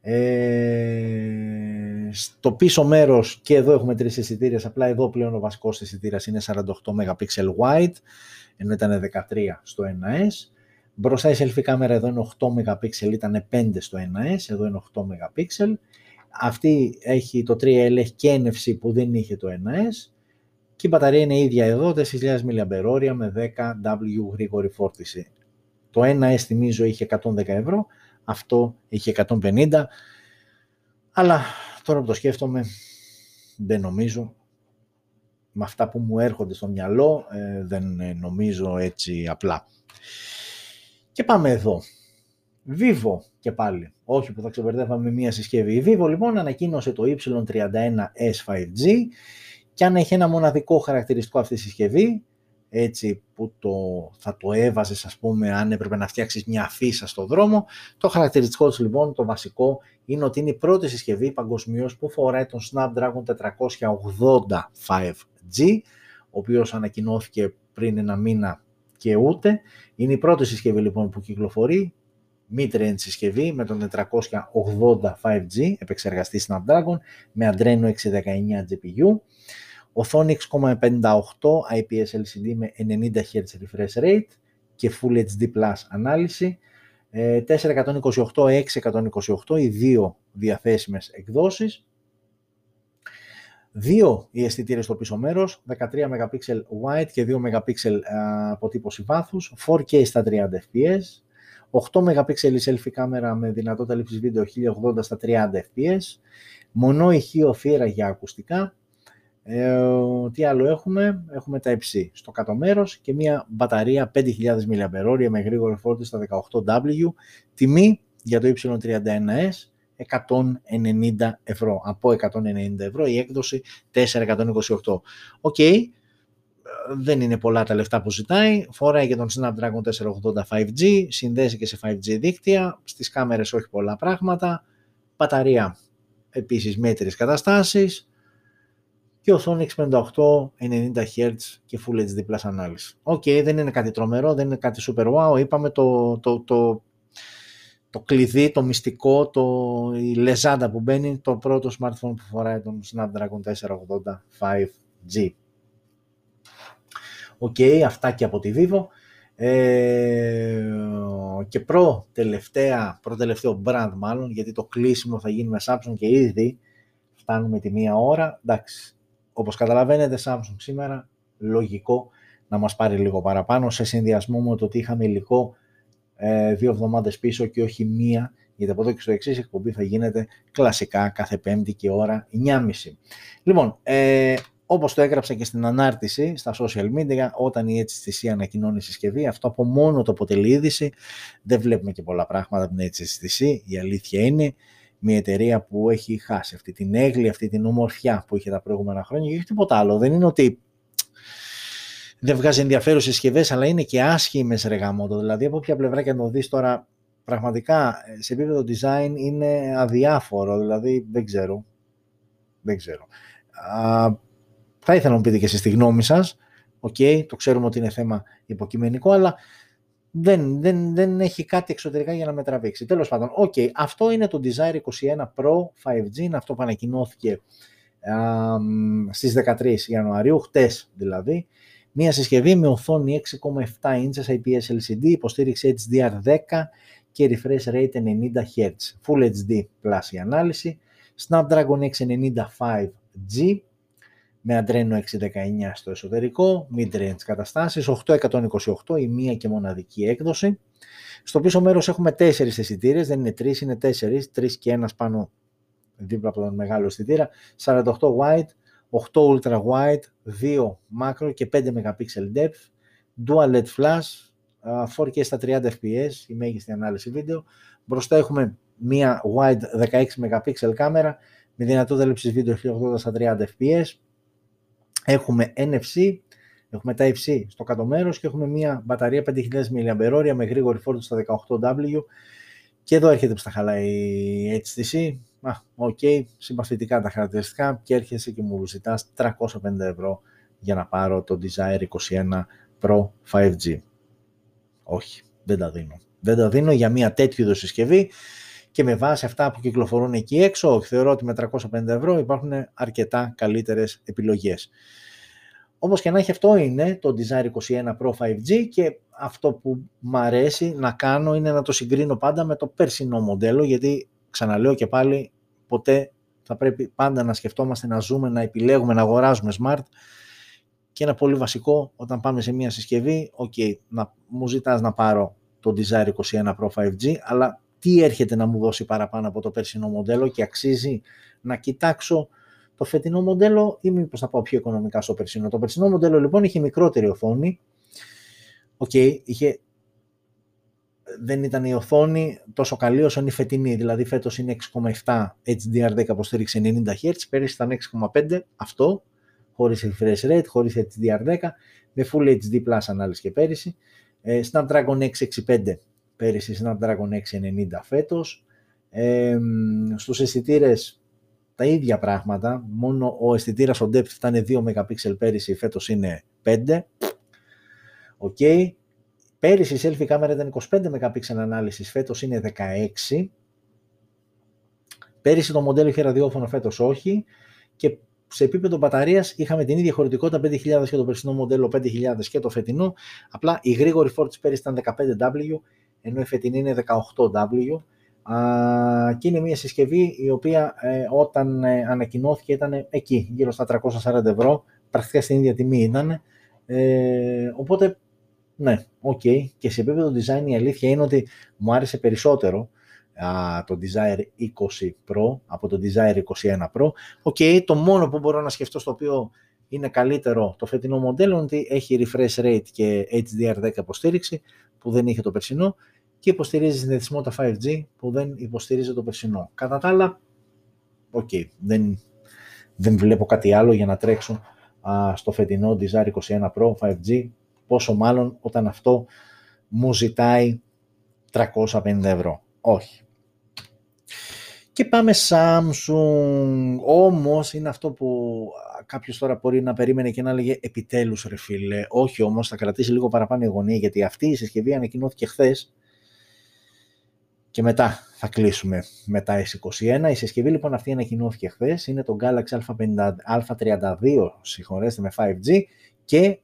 Ε, στο πίσω μέρος και εδώ έχουμε τρεις αισθητήρε, απλά εδώ πλέον ο βασικός αισθητήρα είναι 48 MP wide, ενώ ήταν 13 στο 1S. Μπροστά η selfie κάμερα εδώ είναι 8 MP, ήταν 5 στο 1S, εδώ είναι 8 MP. Αυτή έχει το 3L, έχει και NFC που δεν είχε το 1S και η μπαταρία είναι ίδια εδώ, 4.000 mAh με 10W γρήγορη φόρτιση. Το 1S θυμίζω είχε 110 ευρώ, αυτό είχε 150, αλλά τώρα που το σκέφτομαι δεν νομίζω με αυτά που μου έρχονται στο μυαλό ε, δεν νομίζω έτσι απλά. Και πάμε εδώ. Vivo και πάλι, όχι που θα ξεμπερδεύαμε με μία συσκευή. Η Vivo λοιπόν ανακοίνωσε το Y31S 5G και αν έχει ένα μοναδικό χαρακτηριστικό αυτή η συσκευή, έτσι που το, θα το έβαζες ας πούμε αν έπρεπε να φτιάξεις μια αφίσα στο δρόμο, το χαρακτηριστικό της λοιπόν το βασικό είναι ότι είναι η πρώτη συσκευή παγκοσμίως που φοράει τον Snapdragon 480 5G, ο οποίος ανακοινώθηκε πριν ένα μήνα και ούτε. Είναι η πρώτη συσκευή λοιπόν που κυκλοφορεί mid-range συσκευή με τον 480 5G επεξεργαστή Snapdragon με Adreno 619 GPU. Οθόνη 6,58 IPS LCD με 90 Hz refresh rate και Full HD Plus ανάλυση. 428, 628 οι δύο διαθέσιμες εκδόσεις. Δύο οι αισθητήρες στο πίσω μέρος, 13 MP wide και 2 MP αποτύπωση βάθους, 4K στα 30 fps, 8 MP selfie κάμερα με δυνατότητα λήψης βίντεο 1080 στα 30 fps, μονό ηχείο θύρα για ακουστικά, ε, τι άλλο έχουμε, έχουμε Type-C στο κάτω μέρος και μια μπαταρία 5.000 mAh με γρήγορη φόρτιση στα 18W, τιμή για το Y31S 190 ευρώ, από 190 ευρώ η έκδοση 4/128. OK, okay. δεν είναι πολλά τα λεφτά που ζητάει, φοράει και τον Snapdragon 480 5G, συνδέσει και σε 5G δίκτυα, στις κάμερες όχι πολλά πράγματα, μπαταρία επίσης μέτριες καταστάσεις και οθόνη 658 90 Hz και Full HD Plus ανάλυση. OK, okay, δεν είναι κάτι τρομερό, δεν είναι κάτι super wow, είπαμε το, το, το, το κλειδί, το μυστικό, το, η λεζάντα που μπαίνει, το πρώτο smartphone που φοράει τον Snapdragon 480 5G. OK, okay, αυτά και από τη Vivo. Ε, και προ τελευταία, προ τελευταίο brand μάλλον, γιατί το κλείσιμο θα γίνει με Samsung και ήδη φτάνουμε τη μία ώρα. Εντάξει, όπως καταλαβαίνετε Samsung σήμερα, λογικό να μας πάρει λίγο παραπάνω σε συνδυασμό με το ότι είχαμε υλικό ε, δύο εβδομάδες πίσω και όχι μία, γιατί από εδώ και στο εξής εκπομπή θα γίνεται κλασικά κάθε πέμπτη και ώρα 9.30. Λοιπόν, ε, όπως το έγραψα και στην ανάρτηση στα social media, όταν η HTC ανακοινώνει συσκευή, αυτό από μόνο το αποτελεί είδηση. Δεν βλέπουμε και πολλά πράγματα από την HTC, η αλήθεια είναι. Μια εταιρεία που έχει χάσει αυτή την έγκλη, αυτή την ομορφιά που είχε τα προηγούμενα χρόνια και όχι τίποτα άλλο. Δεν είναι ότι δεν βγάζει ενδιαφέρουσε συσκευές, αλλά είναι και άσχημες ρεγαμότο. Δηλαδή, από ποια πλευρά και να το δεις τώρα, πραγματικά σε επίπεδο design είναι αδιάφορο. Δηλαδή, δεν ξέρω. Δεν ξέρω. Θα ήθελα να μου πείτε και εσείς τη γνώμη σας. Οκ, το ξέρουμε ότι είναι θέμα υποκειμενικό, αλλά δεν, δεν, δεν έχει κάτι εξωτερικά για να με τραβήξει. Τέλος πάντων, οκ, αυτό είναι το Desire 21 Pro 5G, είναι αυτό που ανακοινώθηκε α, στις 13 Ιανουαρίου, χτες δηλαδή. Μία συσκευή με οθόνη 6,7 inches IPS LCD, υποστήριξη HDR10 και refresh rate 90 Hz. Full HD Plus η ανάλυση. Snapdragon 690 5G με Adreno 619 στο εσωτερικό, mid-range καταστάσεις, 828 η μία και μοναδική έκδοση. Στο πίσω μέρος έχουμε τέσσερις αισθητήρες, δεν είναι τρεις, είναι τέσσερις, τρεις και ένας πάνω δίπλα από τον μεγάλο αισθητήρα, 48 wide, 8 ultra wide, 2 macro και 5 MP depth, dual LED flash, 4K στα 30 fps, η μέγιστη ανάλυση βίντεο. Μπροστά έχουμε μία wide 16 MP κάμερα με δυνατότητα λήψης βίντεο 1080 στα 30 fps, Έχουμε NFC, έχουμε Type-C στο κάτω μέρος και έχουμε μια μπαταρία 5.000 mAh με γρήγορη φόρτιση στα 18W και εδώ έρχεται που στα χαλάει η HTC. Α, OK, okay, συμπαθητικά τα χαρακτηριστικά και έρχεσαι και μου ζητάς 350 ευρώ για να πάρω το Desire 21 Pro 5G. Όχι, δεν τα δίνω. Δεν τα δίνω για μια τέτοιου είδους συσκευή και με βάση αυτά που κυκλοφορούν εκεί έξω, θεωρώ ότι με 350 ευρώ υπάρχουν αρκετά καλύτερες επιλογές. Όμως και να έχει αυτό είναι το Desire 21 Pro 5G και αυτό που μου αρέσει να κάνω είναι να το συγκρίνω πάντα με το περσινό μοντέλο γιατί ξαναλέω και πάλι ποτέ θα πρέπει πάντα να σκεφτόμαστε να ζούμε, να επιλέγουμε, να αγοράζουμε smart και ένα πολύ βασικό όταν πάμε σε μια συσκευή, ok, να, μου ζητάς να πάρω το Desire 21 Pro 5G αλλά τι έρχεται να μου δώσει παραπάνω από το περσινό μοντέλο και αξίζει να κοιτάξω το φετινό μοντέλο ή μήπως θα πάω πιο οικονομικά στο περσινό. Το περσινό μοντέλο λοιπόν είχε μικρότερη οθόνη. Οκ, είχε... δεν ήταν η οθόνη τόσο καλή όσο είναι η φετινή. Δηλαδή φέτος είναι 6,7 HDR10 υποστήριξη 90 Hz, πέρυσι ήταν 6,5 αυτό, χωρίς refresh rate, χωρίς HDR10, με Full HD Plus ανάλυση και πέρυσι. Ε, Snapdragon 665 πέρυσι Snapdragon 690 φέτος. Ε, στους αισθητήρες τα ίδια πράγματα, μόνο ο αισθητήρας ο depth ήταν 2 MP πέρυσι, φέτος είναι 5. OK. Okay. Πέρυσι η selfie κάμερα ήταν 25 MP ανάλυσης, φέτος είναι 16. Πέρυσι το μοντέλο είχε ραδιόφωνο, φέτος όχι. Και σε επίπεδο μπαταρίας είχαμε την ίδια χωρητικότητα 5.000 και το περσινό μοντέλο 5.000 και το φετινό. Απλά η γρήγορη φόρτιση πέρυσι ήταν 15W ενώ η φετινή είναι 18W και είναι μια συσκευή η οποία ε, όταν ε, ανακοινώθηκε ήταν εκεί, γύρω στα 340 ευρώ, πρακτικά στην ίδια τιμή ήταν. Ε, οπότε, ναι, OK. Okay. Και σε επίπεδο design η αλήθεια είναι ότι μου άρεσε περισσότερο α, το Desire 20 Pro από το Desire 21 Pro. OK, okay, το μόνο που μπορώ να σκεφτώ στο οποίο είναι καλύτερο το φετινό μοντέλο είναι ότι έχει refresh rate και HDR10 υποστήριξη που δεν είχε το περσινό και υποστηρίζει συνδεσιμότητα 5G που δεν υποστηρίζει το περσινό. Κατά τα άλλα, OK, okay, δεν, δεν βλέπω κάτι άλλο για να τρέξω στο φετινό Desire 21 Pro 5G, πόσο μάλλον όταν αυτό μου ζητάει 350 ευρώ. Όχι. Και πάμε Samsung. Όμως είναι αυτό που κάποιος τώρα μπορεί να περίμενε και να έλεγε επιτέλους ρε φίλε. Όχι όμως, θα κρατήσει λίγο παραπάνω η γωνία γιατί αυτή η συσκευή ανακοινώθηκε χθες. Και μετά θα κλείσουμε με τα S21. Η συσκευή λοιπόν αυτή ανακοινώθηκε χθες. Είναι το Galaxy A50, A32 συγχωρέστε με 5G και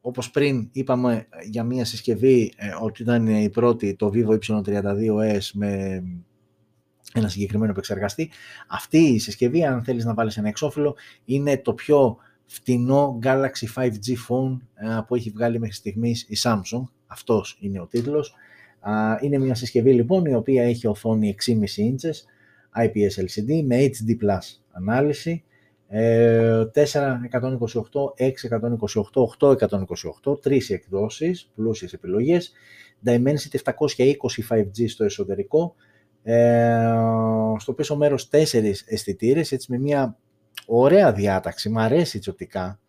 όπως πριν είπαμε για μια συσκευή ε, ότι ήταν η πρώτη το Vivo Y32s με ένα συγκεκριμένο επεξεργαστή. Αυτή η συσκευή, αν θέλεις να βάλεις ένα εξώφυλλο, είναι το πιο φτηνό Galaxy 5G phone ε, που έχει βγάλει μέχρι στιγμής η Samsung. Αυτός είναι ο τίτλος. Είναι μια συσκευή λοιπόν η οποία έχει οθόνη 6,5 inches IPS LCD με HD Plus ανάλυση 428, 628, 828, τρεις εκδόσεις, πλούσιες επιλογές, Dimensity 720 5G στο εσωτερικό, ε, στο πίσω μέρος τέσσερις αισθητήρες, έτσι με μια ωραία διάταξη, μου αρέσει τσοπτικά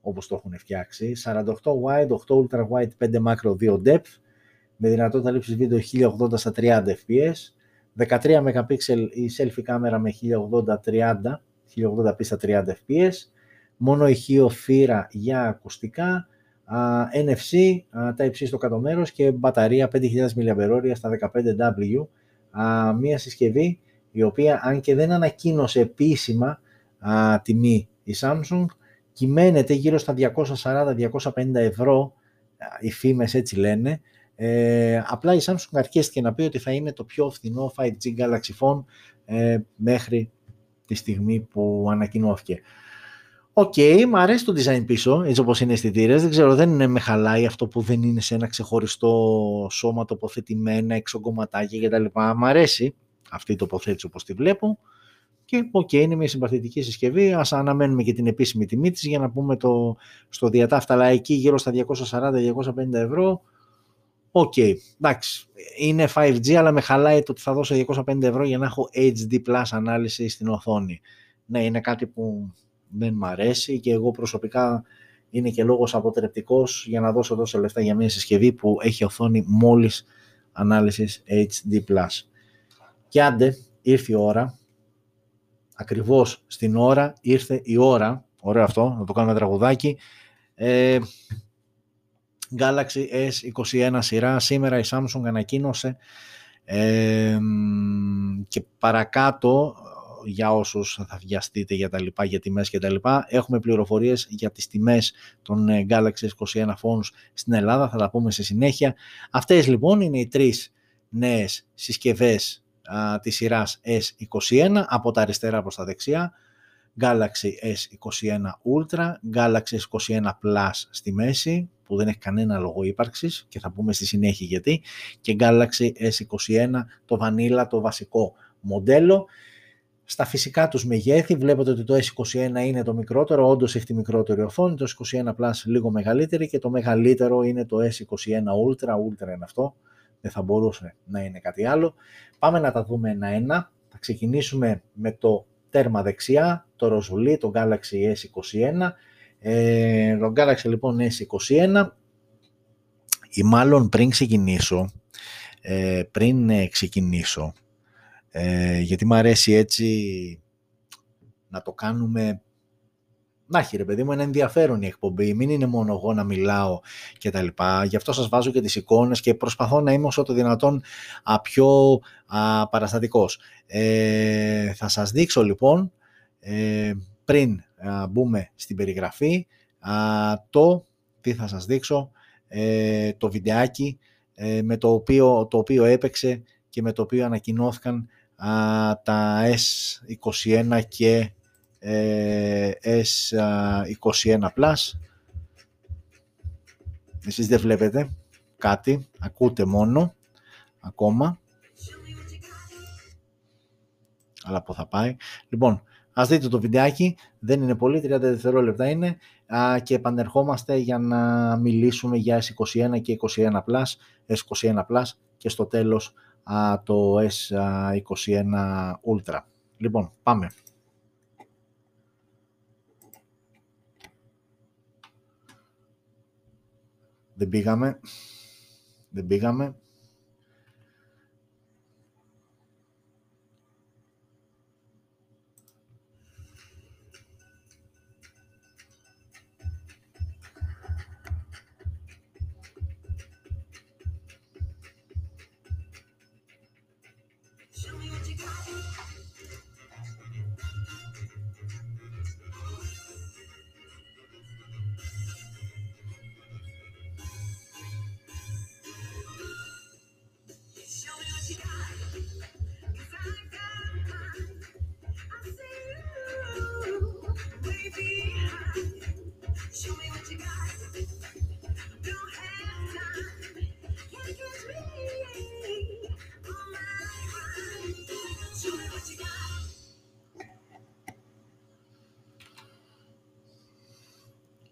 όπως το έχουν φτιάξει, 48 wide, 8 ultra wide, 5 macro, 2 depth, με δυνατότητα λήψης βίντεο 1080 στα 30 fps, 13 MP η selfie κάμερα με 1080-30, 1080p στα 30 fps, μόνο ηχείο φύρα για ακουστικά, NFC, τα υψί στο κάτω μέρος και μπαταρία 5.000 mAh στα 15W, μία συσκευή η οποία αν και δεν ανακοίνωσε επίσημα α, τιμή η Samsung κυμαίνεται γύρω στα 240-250 ευρώ οι φήμες έτσι λένε ε, απλά η Samsung αρκέστηκε να πει ότι θα είναι το πιο φθηνό 5G Galaxy Phone ε, μέχρι τη στιγμή που ανακοινώθηκε. OK, okay, μου αρέσει το design πίσω, έτσι όπως είναι αισθητήρες. Δεν ξέρω, δεν είναι με χαλάει αυτό που δεν είναι σε ένα ξεχωριστό σώμα τοποθετημένα, εξογκωματάκια κτλ. Μ' αρέσει αυτή η τοποθέτηση όπως τη βλέπω. Και OK, okay, είναι μια συμπαθητική συσκευή. Ας αναμένουμε και την επίσημη τιμή της για να πούμε το, στο διά ταύτα, αλλά εκεί γύρω στα 240-250 ευρώ. OK, okay, εντάξει, είναι 5G, αλλά με χαλάει το ότι θα δώσω 250 ευρώ για να έχω HD Plus ανάλυση στην οθόνη. Ναι, είναι κάτι που δεν μ' αρέσει και εγώ προσωπικά είναι και λόγος αποτρεπτικός για να δώσω τόσο λεφτά για μια συσκευή που έχει οθόνη μόλις ανάλυσης HD+. Και άντε, ήρθε η ώρα, ακριβώς στην ώρα ήρθε η ώρα, ωραίο αυτό, να το κάνουμε τραγουδάκι, ε, Galaxy S21 σειρά, σήμερα η Samsung ανακοίνωσε ε, και παρακάτω για όσους θα βιαστείτε για τα λοιπά, για τιμές και τα λοιπά. Έχουμε πληροφορίες για τις τιμές των ε, Galaxy S21 phones στην Ελλάδα, θα τα πούμε στη συνέχεια. Αυτές λοιπόν είναι οι τρεις νέες συσκευές α, της σειράς S21 από τα αριστερά προς τα δεξιά. Galaxy S21 Ultra, Galaxy S21 Plus στη μέση, που δεν έχει κανένα λόγο ύπαρξης και θα πούμε στη συνέχεια γιατί, και Galaxy S21 το Vanilla, το βασικό μοντέλο. Στα φυσικά τους μεγέθη. Βλέπετε ότι το S21 είναι το μικρότερο, όντως έχει τη μικρότερη οθόνη, το S21 Plus λίγο μεγαλύτερη και το μεγαλύτερο είναι το S21 Ultra, Ultra είναι αυτό, δεν θα μπορούσε να είναι κάτι άλλο. Πάμε να τα δούμε ένα-ένα, θα ξεκινήσουμε με το τέρμα δεξιά, το ροζουλί, το Galaxy S21. Ε, το Galaxy λοιπόν S21. Ή μάλλον πριν ξεκινήσω, ε, πριν ε, ξεκινήσω ε, γιατί μου αρέσει έτσι να το κάνουμε να έχει ρε παιδί μου ένα ενδιαφέρον η εκπομπή, μην είναι μόνο εγώ να μιλάω και τα λοιπά. Γι' αυτό σας βάζω και τις εικόνες και προσπαθώ να είμαι όσο το δυνατόν α, πιο α, παραστατικός. Ε, θα σας δείξω λοιπόν, ε, πριν μπούμε στην περιγραφή, το, τι θα σας δείξω, ε, το βιντεάκι ε, με το οποίο, το οποίο έπαιξε και με το οποίο ανακοινώθηκαν τα S21 και ε, S21 Plus. Εσείς δεν βλέπετε κάτι, ακούτε μόνο ακόμα. Αλλά που θα πάει. Λοιπόν, ας δείτε το βιντεάκι, δεν είναι πολύ, 30 δευτερόλεπτα είναι και επανερχόμαστε για να μιλήσουμε για S21 και 21 Plus, S21 Plus και στο τέλος α, το S21 Ultra. Λοιπόν, πάμε. Δεν πήγαμε. Δεν πήγαμε.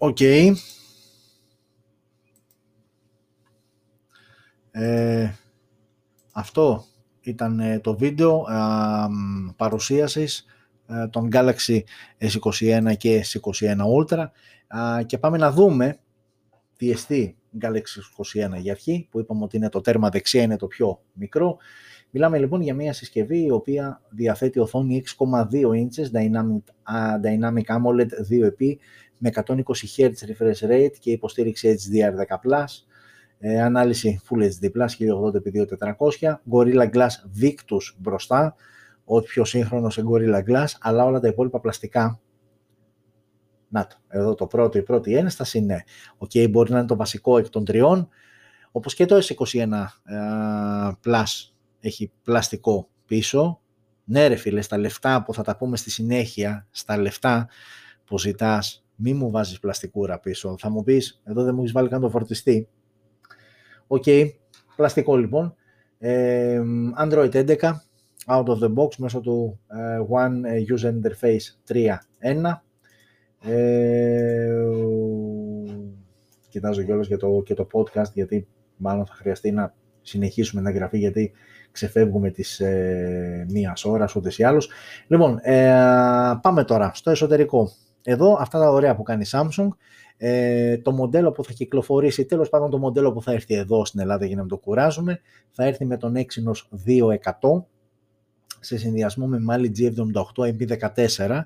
Οκ. Ε, αυτό ήταν ε, το βίντεο ε, παρουσίασης ε, των Galaxy S21 και S21 Ultra και πάμε να δούμε τι εστί Galaxy S21 για αρχή που είπαμε ότι είναι το τέρμα δεξιά είναι το πιο μικρό. Μιλάμε λοιπόν για μια συσκευή η οποία διαθέτει οθόνη 6,2 inches Dynamic, Dynamic AMOLED 2 με 120 Hz refresh rate και υποστήριξη HDR10+, ε, ανάλυση Full HD+, 1080x2400, Gorilla Glass Victus μπροστά, ό,τι πιο σύγχρονος σε Gorilla Glass, αλλά όλα τα υπόλοιπα πλαστικά. Να το, εδώ το πρώτο, η πρώτη ένσταση είναι, ok, μπορεί να είναι το βασικό εκ των τριών, όπως και το S21 ε, Plus έχει πλαστικό πίσω. Ναι ρε φίλε, στα λεφτά που θα τα πούμε στη συνέχεια, στα λεφτά που ζητάς μη μου βάζεις πλαστικούρα πίσω. Θα μου πεις, εδώ δεν μου έχεις βάλει καν το φορτιστή. OK, okay. πλαστικό λοιπόν. Ε, Android 11, out of the box, μέσω του ε, One ε, User Interface 3.1. Ε, κοιτάζω κιόλας και το, και το podcast, γιατί μάλλον θα χρειαστεί να συνεχίσουμε να γραφεί, γιατί ξεφεύγουμε τις ε, μίας ώρας, ούτε ή άλλως. Λοιπόν, ε, πάμε τώρα στο εσωτερικό. Εδώ αυτά τα ωραία που κάνει η Samsung, ε, το μοντέλο που θα κυκλοφορήσει, τέλος πάντων το μοντέλο που θα έρθει εδώ στην Ελλάδα για να το κουράζουμε, θα έρθει με τον Exynos 2100 σε συνδυασμό με Mali G78 MP14.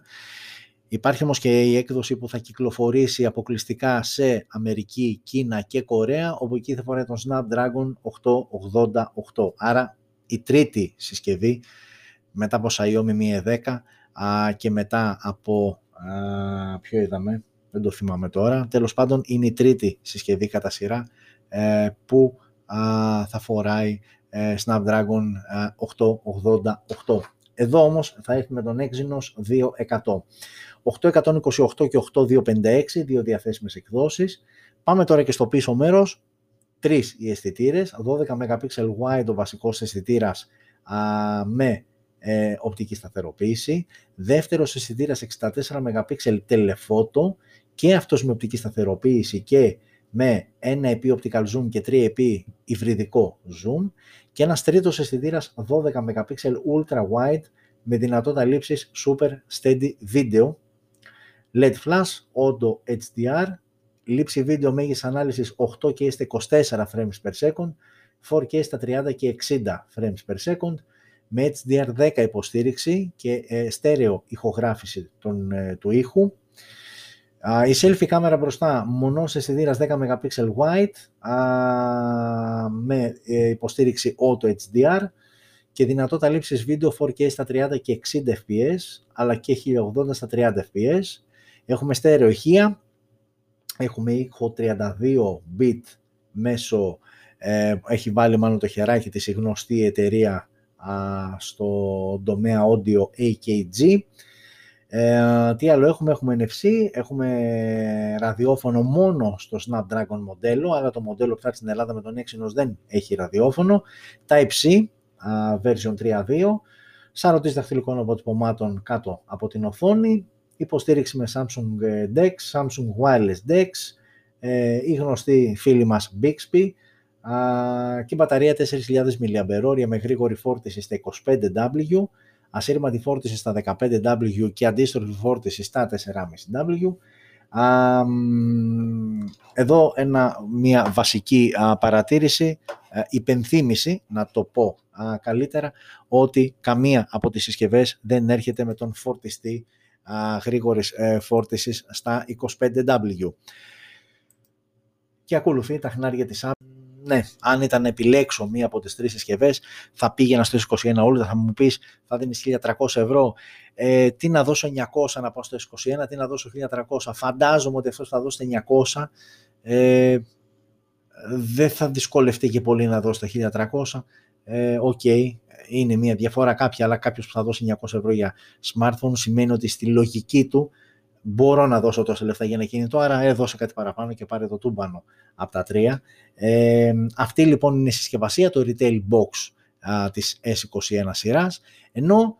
Υπάρχει όμως και η έκδοση που θα κυκλοφορήσει αποκλειστικά σε Αμερική, Κίνα και Κορέα, όπου εκεί θα φοράει τον Snapdragon 888. Άρα η τρίτη συσκευή μετά από Xiaomi Mi 10 και μετά από ποιο είδαμε, δεν το θυμάμαι τώρα. Τέλος πάντων είναι η τρίτη συσκευή κατά σειρά ε, που θα φοράει ε, Snapdragon 888. Εδώ όμως θα έρθει με τον Exynos 2100. 828 και 8256, δύο διαθέσιμες εκδόσεις. Πάμε τώρα και στο πίσω μέρος. Τρεις οι αισθητήρες, 12 MP wide ο βασικός αισθητήρας με ε, οπτική σταθεροποίηση, δεύτερος αισθητήρας 64 MP telephoto και αυτός με οπτική σταθεροποίηση και με 1 επί optical zoom και 3 επί υβριδικό zoom και ένας τρίτος αισθητήρας 12 MP ultra wide με δυνατότητα λήψης super steady video, LED flash, auto HDR, λήψη βίντεο μέγιστης ανάλυσης 8K στα 24 frames per second, 4K στα 30 και 60 frames per second, με HDR10 υποστήριξη και ε, στέρεο ηχογράφηση των, ε, του ήχου. Η selfie κάμερα μπροστά μονός αισθητήρας 10 MP wide με ε, υποστήριξη Auto HDR και δυνατότητα λήψης βίντεο 4K στα 30 και 60 fps αλλά και 1080 στα 30 fps. Έχουμε στέρεο ηχεία, έχουμε ήχο 32 bit μέσω, έχει βάλει μάλλον το χεράκι της η γνωστή εταιρεία στο τομέα audio AKG. Ε, τι άλλο έχουμε, έχουμε NFC, έχουμε ραδιόφωνο μόνο στο Snapdragon μοντέλο, αλλά το μοντέλο που θα έρθει στην Ελλάδα με τον Exynos δεν έχει ραδιόφωνο. Type-C, version 3.2, σαρωτής δαχτυλικών αποτυπωμάτων κάτω από την οθόνη, υποστήριξη με Samsung ε, DeX, Samsung Wireless DeX, ε, η γνωστή φίλη μας Bixby, και μπαταρία 4.000 mAh με γρήγορη φόρτιση στα 25W, ασύρματη φόρτιση στα 15W και αντίστροφη φόρτιση στα 4,5W, εδώ ένα, μια βασική παρατήρηση, α, υπενθύμηση, να το πω καλύτερα, ότι καμία από τις συσκευές δεν έρχεται με τον φορτιστή α, γρήγορης ε, φόρτισης στα 25W. Και ακολουθεί τα χνάρια της Apple. Ναι, αν ήταν να επιλέξω μία από τις τρεις συσκευές, θα πήγαινα στο 21 όλο, θα μου πεις θα δίνεις 1300 ευρώ, ε, τι να δώσω 900 να πάω στο 21, τι να δώσω 1300. Φαντάζομαι ότι αυτός θα δώσει 900, ε, δεν θα δυσκολευτεί και πολύ να δώσει τα 1300. Ε, OK, okay, είναι μια διαφορά κάποια, αλλά κάποιος που θα δώσει 900 ευρώ για smartphone σημαίνει ότι στη λογική του μπορώ να δώσω τόσα λεφτά για ένα κινητό, άρα δώσε κάτι παραπάνω και πάρε το τούμπανο από τα τρία. Ε, αυτή λοιπόν είναι η συσκευασία, το retail box α, της S21 σειράς, ενώ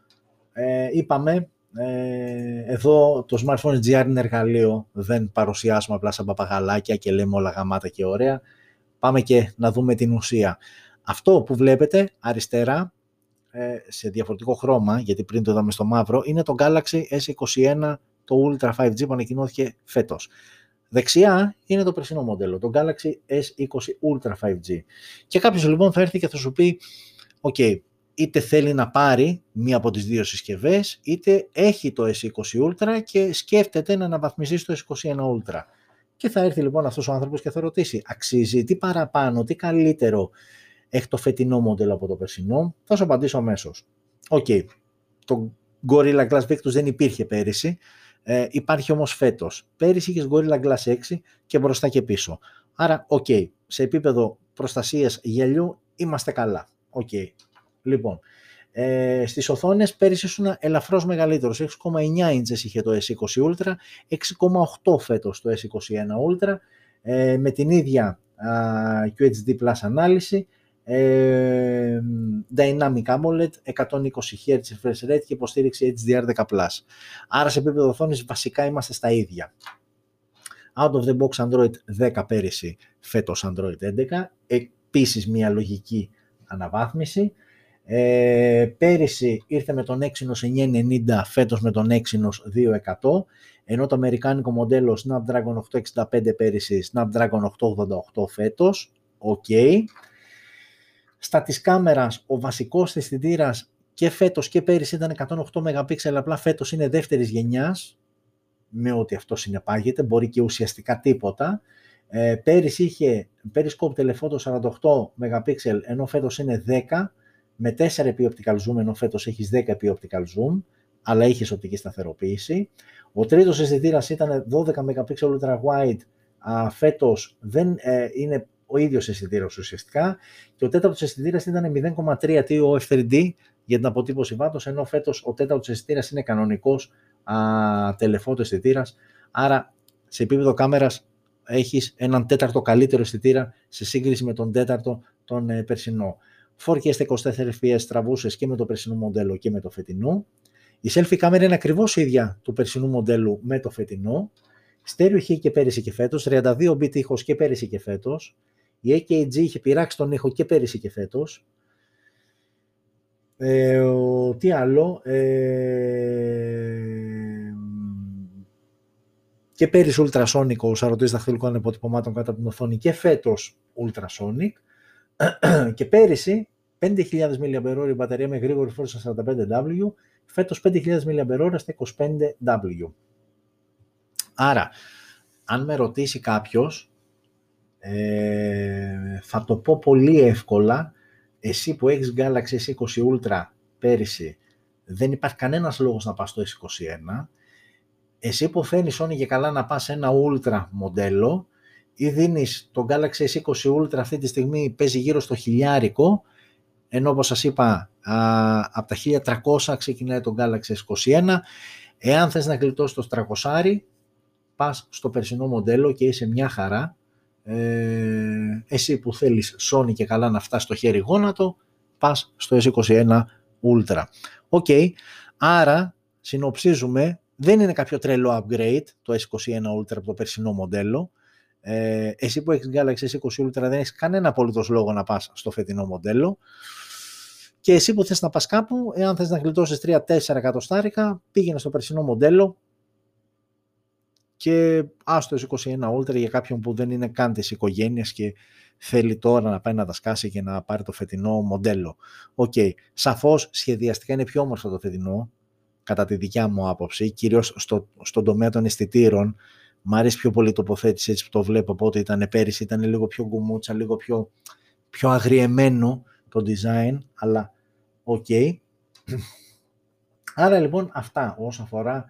ε, είπαμε ε, εδώ το smartphone GR είναι εργαλείο, δεν παρουσιάζουμε απλά σαν παπαγαλάκια και λέμε όλα γαμάτα και ωραία. Πάμε και να δούμε την ουσία. Αυτό που βλέπετε αριστερά ε, σε διαφορετικό χρώμα, γιατί πριν το είδαμε στο μαύρο, είναι το Galaxy S21 το Ultra 5G που ανακοινώθηκε φέτος. Δεξιά είναι το περσινό μοντέλο, το Galaxy S20 Ultra 5G. Και κάποιος λοιπόν θα έρθει και θα σου πει, ok, είτε θέλει να πάρει μία από τις δύο συσκευές, είτε έχει το S20 Ultra και σκέφτεται να αναβαθμιστεί στο S21 Ultra. Και θα έρθει λοιπόν αυτός ο άνθρωπος και θα ρωτήσει, αξίζει, τι παραπάνω, τι καλύτερο έχει το φετινό μοντέλο από το περσινό; Θα σου απαντήσω αμέσως. Οκ, το Gorilla Glass Victus δεν υπήρχε πέρυσι, ε, υπάρχει όμως φέτος. Πέρυσι είχες Gorilla Glass 6 και μπροστά και πίσω. Άρα, οκ, σε επίπεδο προστασίας γυαλιού είμαστε καλά. Οκ. Λοιπόν, ε, στις οθόνες πέρυσι ήσουν ελαφρώς μεγαλύτερος. 6,9 inches είχε το S20 Ultra, 6,8 φέτος το S21 Ultra, ε, με την ίδια QHD Plus ανάλυση, ε, Dynamic AMOLED, 120 Hz refresh rate και υποστήριξη HDR10+. Άρα σε επίπεδο οθόνης βασικά είμαστε στα ίδια. Out of the box Android 10 πέρυσι, φέτος Android 11, επίσης μια λογική αναβάθμιση. Ε, πέρυσι ήρθε με τον Exynos 990, φέτος με τον Exynos 2100, ενώ το αμερικάνικο μοντέλο Snapdragon 865 πέρυσι, Snapdragon 888 φέτος, ok. Στα της κάμερας, ο βασικός αισθητήρας και φέτος και πέρυσι ήταν 108 MP, απλά φέτος είναι δεύτερης γενιάς, με ό,τι αυτό συνεπάγεται, μπορεί και ουσιαστικά τίποτα. Ε, πέρυσι είχε periscope telephoto 48 MP, ενώ φέτος είναι 10, με 4 επί optical zoom, ενώ φέτος έχεις 10 επί optical zoom, αλλά είχε οπτική σταθεροποίηση. Ο τρίτος αισθητήρας ήταν 12 MP ultra wide, α, φέτος δεν ε, είναι ο ίδιος αισθητήρας ουσιαστικά και ο τέταρτος αισθητήρας ήταν 0,3 TOF3D για την αποτύπωση βάτος, ενώ φέτος ο τέταρτος αισθητήρας είναι κανονικός τελεφώτο αισθητήρας. Άρα σε επίπεδο κάμερας έχεις έναν τέταρτο καλύτερο αισθητήρα σε σύγκριση με τον τέταρτο τον ε, περσινό. 4K στα 24 fps τραβούσες και με το περσινό μοντέλο και με το φετινό. Η selfie κάμερα είναι ακριβώς ίδια του περσινού μοντέλου με το φετινό. Στέρεο είχε και πέρυσι και φέτος, 32 bit ήχος και πέρυσι και φέτος. Η AKG είχε πειράξει τον ήχο και πέρυσι και φέτος. Ε, τι άλλο. Ε, και πέρυσι Ultrasonic ο σαρωτής δαχτυλικών αποτυπωμάτων κάτω από την οθόνη και φέτος Ultrasonic. <clears throat> και πέρυσι 5.000 mAh η μπαταρία με γρήγορη φόρτιση στα 45W, φέτος 5.000 mAh στα 25W. Άρα, αν με ρωτήσει κάποιος, ε, θα το πω πολύ εύκολα, εσύ που έχεις Galaxy S20 Ultra πέρυσι, δεν υπάρχει κανένας λόγος να πας στο S21. Εσύ που θέλεις όνει και καλά να πας ένα Ultra μοντέλο ή δίνεις το Galaxy S20 Ultra αυτή τη στιγμή παίζει γύρω στο χιλιάρικο, ενώ όπως σας είπα από τα 1300 ξεκινάει το Galaxy S21. Εάν θες να γλιτώσεις το 300, πας στο περσινό μοντέλο και είσαι μια χαρά ε, εσύ που θέλεις σώνει και καλά να φτάσει στο χέρι γόνατο, πας στο S21 Ultra. OK, άρα συνοψίζουμε, δεν είναι κάποιο τρελό upgrade το S21 Ultra από το περσινό μοντέλο. Ε, εσύ που έχεις Galaxy S20 Ultra δεν έχεις κανένα απολύτως λόγο να πας στο φετινό μοντέλο. Και εσύ που θες να πας κάπου, εάν θες να γλιτώσεις 3-4 εκατοστάρικα, πήγαινε στο περσινό μοντέλο και άσ' το S21 Ultra για κάποιον που δεν είναι καν της οικογένειας και θέλει τώρα να πάει να τα σκάσει και να πάρει το φετινό μοντέλο. OK, okay. σαφώς σχεδιαστικά είναι πιο όμορφο το φετινό, κατά τη δικιά μου άποψη, κυρίως στο, στον τομέα των αισθητήρων. Μ' αρέσει πιο πολύ η τοποθέτηση έτσι που το βλέπω από ό,τι ήταν πέρυσι, ήταν λίγο πιο γκουμούτσα, λίγο πιο, πιο αγριεμένο το design, αλλά OK. Okay. Άρα λοιπόν αυτά όσον αφορά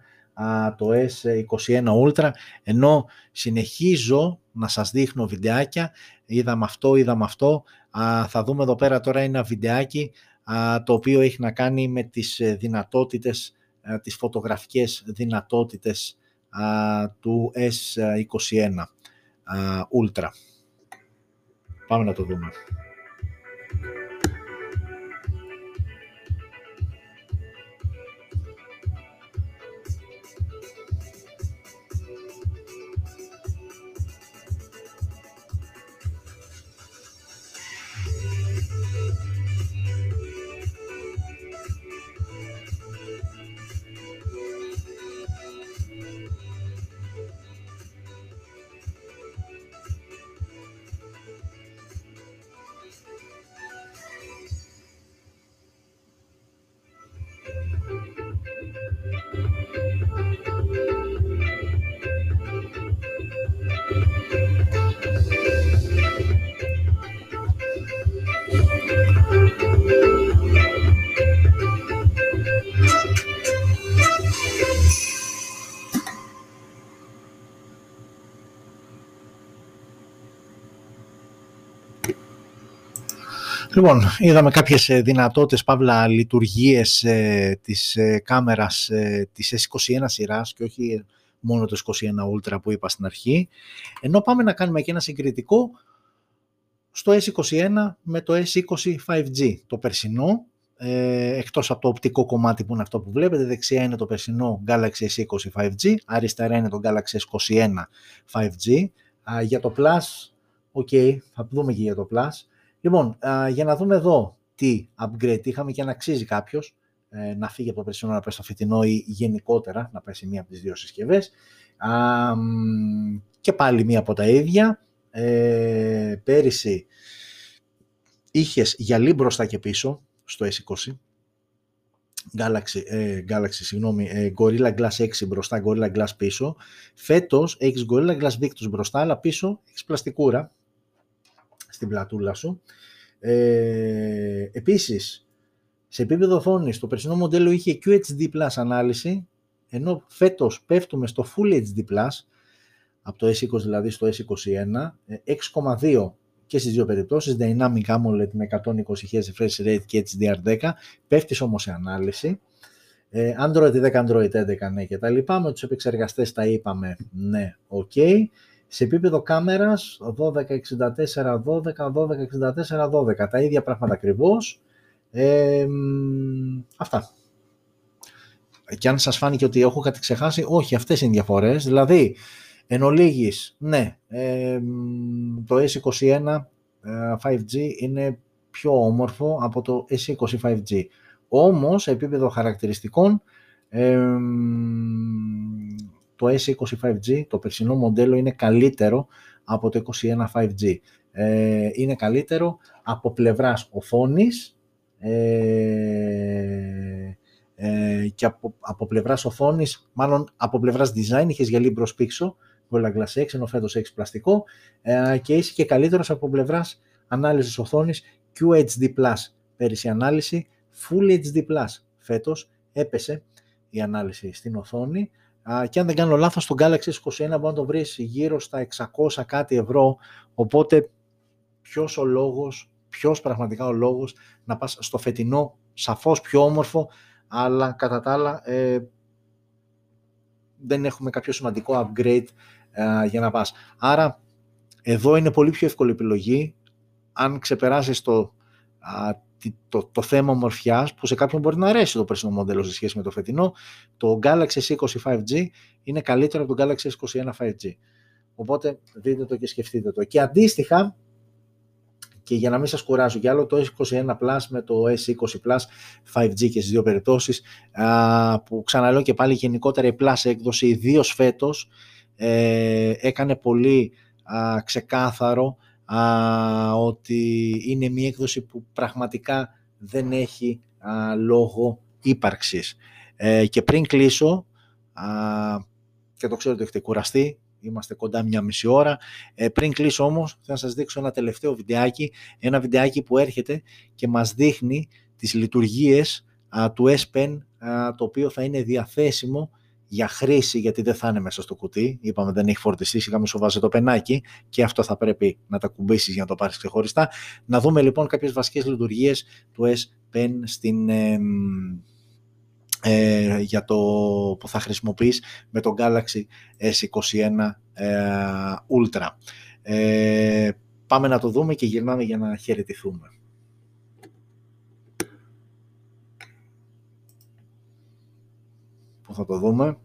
το S21 Ultra, ενώ συνεχίζω να σας δείχνω βιντεάκια, είδαμε αυτό, είδαμε αυτό, θα δούμε εδώ πέρα τώρα ένα βιντεάκι το οποίο έχει να κάνει με τις ε, δυνατότητες, τις φωτογραφικές δυνατότητες του S21 Ultra. Πάμε να το δούμε. Λοιπόν, είδαμε κάποιες ε, δυνατότητες, παύλα λειτουργίες ε, της ε, κάμερας ε, της S21 σειράς και όχι μόνο το S21 Ultra που είπα στην αρχή. Ενώ πάμε να κάνουμε και ένα συγκριτικό στο S21 με το S20 5G, το περσινό, ε, εκτός από το οπτικό κομμάτι που είναι αυτό που βλέπετε, δεξιά είναι το περσινό Galaxy S20 5G, αριστερά είναι το Galaxy S21 5G. για το Plus, ok, θα δούμε και για το Plus. Λοιπόν, για να δούμε εδώ τι upgrade είχαμε και αν αξίζει κάποιος ε, να φύγει από το περσινό να πάει στο φετινό ή γενικότερα να πάει σε μία από τις δύο συσκευές. και πάλι μία από τα ίδια. Ε, πέρυσι είχες γυαλί μπροστά και πίσω στο S20. Galaxy, ε, Galaxy συγγνώμη, ε, Gorilla Glass 6 μπροστά, Gorilla Glass πίσω. Φέτος έχεις Gorilla Glass Victus μπροστά, αλλά πίσω έχεις πλαστικούρα στην πλατούλα σου. Ε, επίσης, σε επίπεδο οθόνης, το περσινό μοντέλο είχε QHD Plus ανάλυση, ενώ φέτος πέφτουμε στο Full HD Plus, από το S20 δηλαδή στο S21, 6,2 και στις δύο περιπτώσεις, Dynamic AMOLED με 120 Hz refresh rate και HDR10, πέφτεις όμως σε ανάλυση. Ε, Android 10, Android 11, ναι και τα λοιπά. Με τους επεξεργαστές τα είπαμε, ναι, ok. Σε επίπεδο κάμερας 1264, 12, 1264, 12. Τα ίδια πράγματα ακριβώς. Ε, αυτά. Και αν σας φάνηκε ότι έχω κάτι ξεχάσει, όχι, αυτές είναι οι διαφορές. Δηλαδή, εν ολίγης, ναι, ες, το S21 5G είναι πιο όμορφο από το S20 5G. Όμως, σε επίπεδο χαρακτηριστικών, το S20 5G, το περσινό μοντέλο, είναι καλύτερο από το 21 5G. Ε, είναι καλύτερο από πλευράς οθόνης ε, ε, και από, από πλευράς οθόνης, μάλλον από πλευράς design, είχες γυαλί μπρος πίξω, Gorilla Glass 6, ενώ φέτος έχεις πλαστικό ε, και είσαι και καλύτερος από πλευράς ανάλυσης οθόνης QHD+. Πέρυσι ανάλυση Full HD+. Φέτος έπεσε η ανάλυση στην οθόνη και αν δεν κάνω λάθος, το Galaxy S21 μπορεί να το βρεις γύρω στα 600 κάτι ευρώ, οπότε ποιος ο λόγος, ποιος πραγματικά ο λόγος να πας στο φετινό, σαφώς πιο όμορφο, αλλά κατά τα άλλα ε, δεν έχουμε κάποιο σημαντικό upgrade ε, για να πας. Άρα εδώ είναι πολύ πιο εύκολη επιλογή, αν ξεπεράσεις το, το, το θέμα ομορφιάς που σε κάποιον μπορεί να αρέσει το περσινό μοντέλο σε σχέση με το φετινό. Το Galaxy S20 5G είναι καλύτερο από το Galaxy S21 5G. Οπότε δείτε το και σκεφτείτε το. Και αντίστοιχα, και για να μην σας κουράζω κι άλλο, το S21 Plus με το S20 Plus 5G και στις δύο περιπτώσεις, που ξαναλέω και πάλι γενικότερα η Plus έκδοση, ιδίως φέτος, ε, έκανε πολύ ξεκάθαρο ότι είναι μια έκδοση που πραγματικά δεν έχει λόγο ύπαρξης. Ε, και πριν κλείσω, και το ξέρω ότι έχετε κουραστεί, είμαστε κοντά μια μισή ώρα. Ε, πριν κλείσω όμως, θα σας δείξω ένα τελευταίο βιντεάκι, ένα βιντεάκι που έρχεται και μας δείχνει τις λειτουργίες του S Pen, το οποίο θα είναι διαθέσιμο για χρήση, γιατί δεν θα είναι μέσα στο κουτί. Είπαμε δεν έχει φορτιστεί, σιγά σου βάζει το πενάκι και αυτό θα πρέπει να τα κουμπίσεις για να το πάρεις ξεχωριστά. Να δούμε λοιπόν κάποιες βασικές λειτουργίες του S Pen στην, ε, για το που θα χρησιμοποιείς με το Galaxy S21 ε, Ultra. Ε, πάμε να το δούμε και γυρνάμε για να χαιρετηθούμε. Θα το δούμε.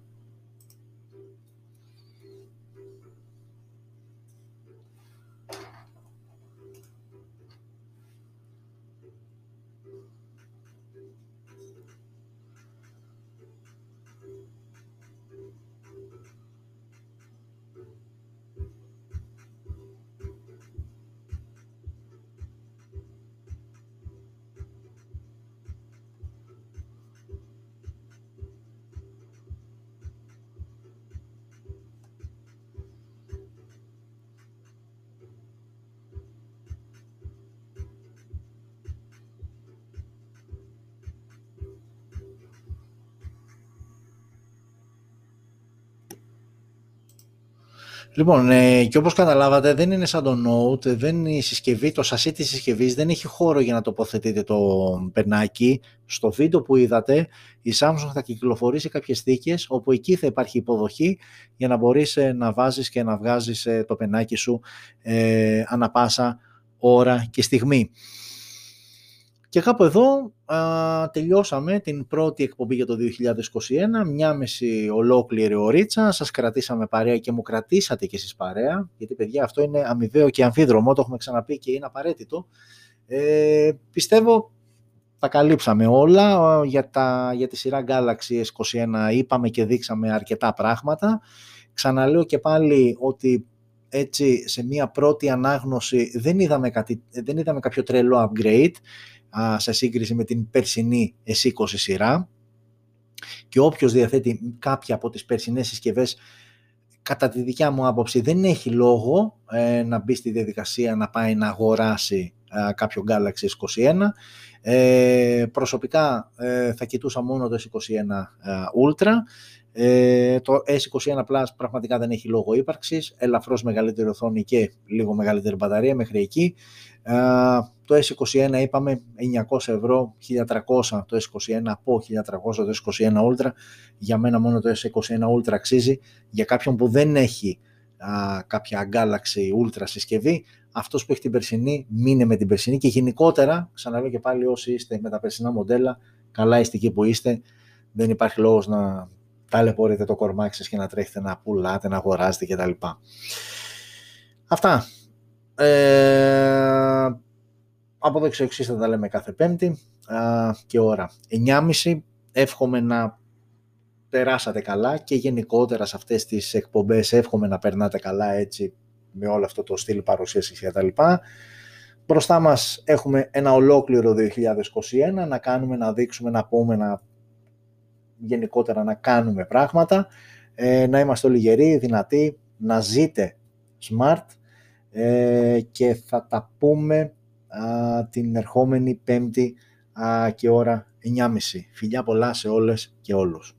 Λοιπόν, ε, και όπως καταλάβατε δεν είναι σαν το Note, δεν είναι η συσκευή, το σασί της συσκευής δεν έχει χώρο για να τοποθετείτε το περνάκι. Στο βίντεο που είδατε η Samsung θα κυκλοφορήσει κάποιες θήκες όπου εκεί θα υπάρχει υποδοχή για να μπορείς ε, να βάζεις και να βγάζεις ε, το πενάκι σου ε, ανα πάσα ώρα και στιγμή. Και κάπου εδώ α, τελειώσαμε την πρώτη εκπομπή για το 2021, μια μισή ολόκληρη ωρίτσα, σας κρατήσαμε παρέα και μου κρατήσατε και εσείς παρέα, γιατί παιδιά αυτό είναι αμοιβαίο και αμφίδρομο, το έχουμε ξαναπεί και είναι απαραίτητο. Ε, πιστεύω τα καλύψαμε όλα, για, τα, για τη σειρά Galaxy S21 είπαμε και δείξαμε αρκετά πράγματα. Ξαναλέω και πάλι ότι έτσι σε μια πρώτη ανάγνωση δεν είδαμε, κάτι, δεν είδαμε κάποιο τρελό upgrade σε σύγκριση με την περσινή S20 σειρά. Και όποιος διαθέτει κάποια από τις περσινές συσκευές κατά τη δικιά μου άποψη δεν έχει λόγο ε, να μπει στη διαδικασία να πάει να αγοράσει κάποιο Galaxy S21. Ε, προσωπικά ε, θα κοιτούσα μόνο το S21 Ultra. Ε, το S21 Plus πραγματικά δεν έχει λόγο ύπαρξης. Ελαφρώς μεγαλύτερη οθόνη και λίγο μεγαλύτερη μπαταρία μέχρι εκεί το S21 είπαμε 900 ευρώ, 1300 το S21 από 1300 το S21 Ultra. Για μένα μόνο το S21 Ultra αξίζει. Για κάποιον που δεν έχει α, κάποια Galaxy Ultra συσκευή, αυτός που έχει την περσινή, μείνε με την περσινή και γενικότερα, ξαναλέω και πάλι όσοι είστε με τα περσινά μοντέλα, καλά είστε εκεί που είστε, δεν υπάρχει λόγος να ταλαιπωρείτε το κορμάκι σας και να τρέχετε να πουλάτε, να αγοράζετε κτλ. Αυτά. Ε, από εδώ εξής θα τα λέμε κάθε πέμπτη και ώρα 9.30. Εύχομαι να περάσατε καλά και γενικότερα σε αυτές τις εκπομπές εύχομαι να περνάτε καλά έτσι με όλο αυτό το στυλ παρουσίασης και τα λοιπά. Μπροστά μας έχουμε ένα ολόκληρο 2021 να κάνουμε, να δείξουμε, να πούμε, να γενικότερα να κάνουμε πράγματα, ε, να είμαστε όλοι γεροί, δυνατοί, να ζείτε smart ε, και θα τα πούμε την ερχόμενη πέμπτη και ώρα 9.30. Φιλιά πολλά σε όλες και όλους.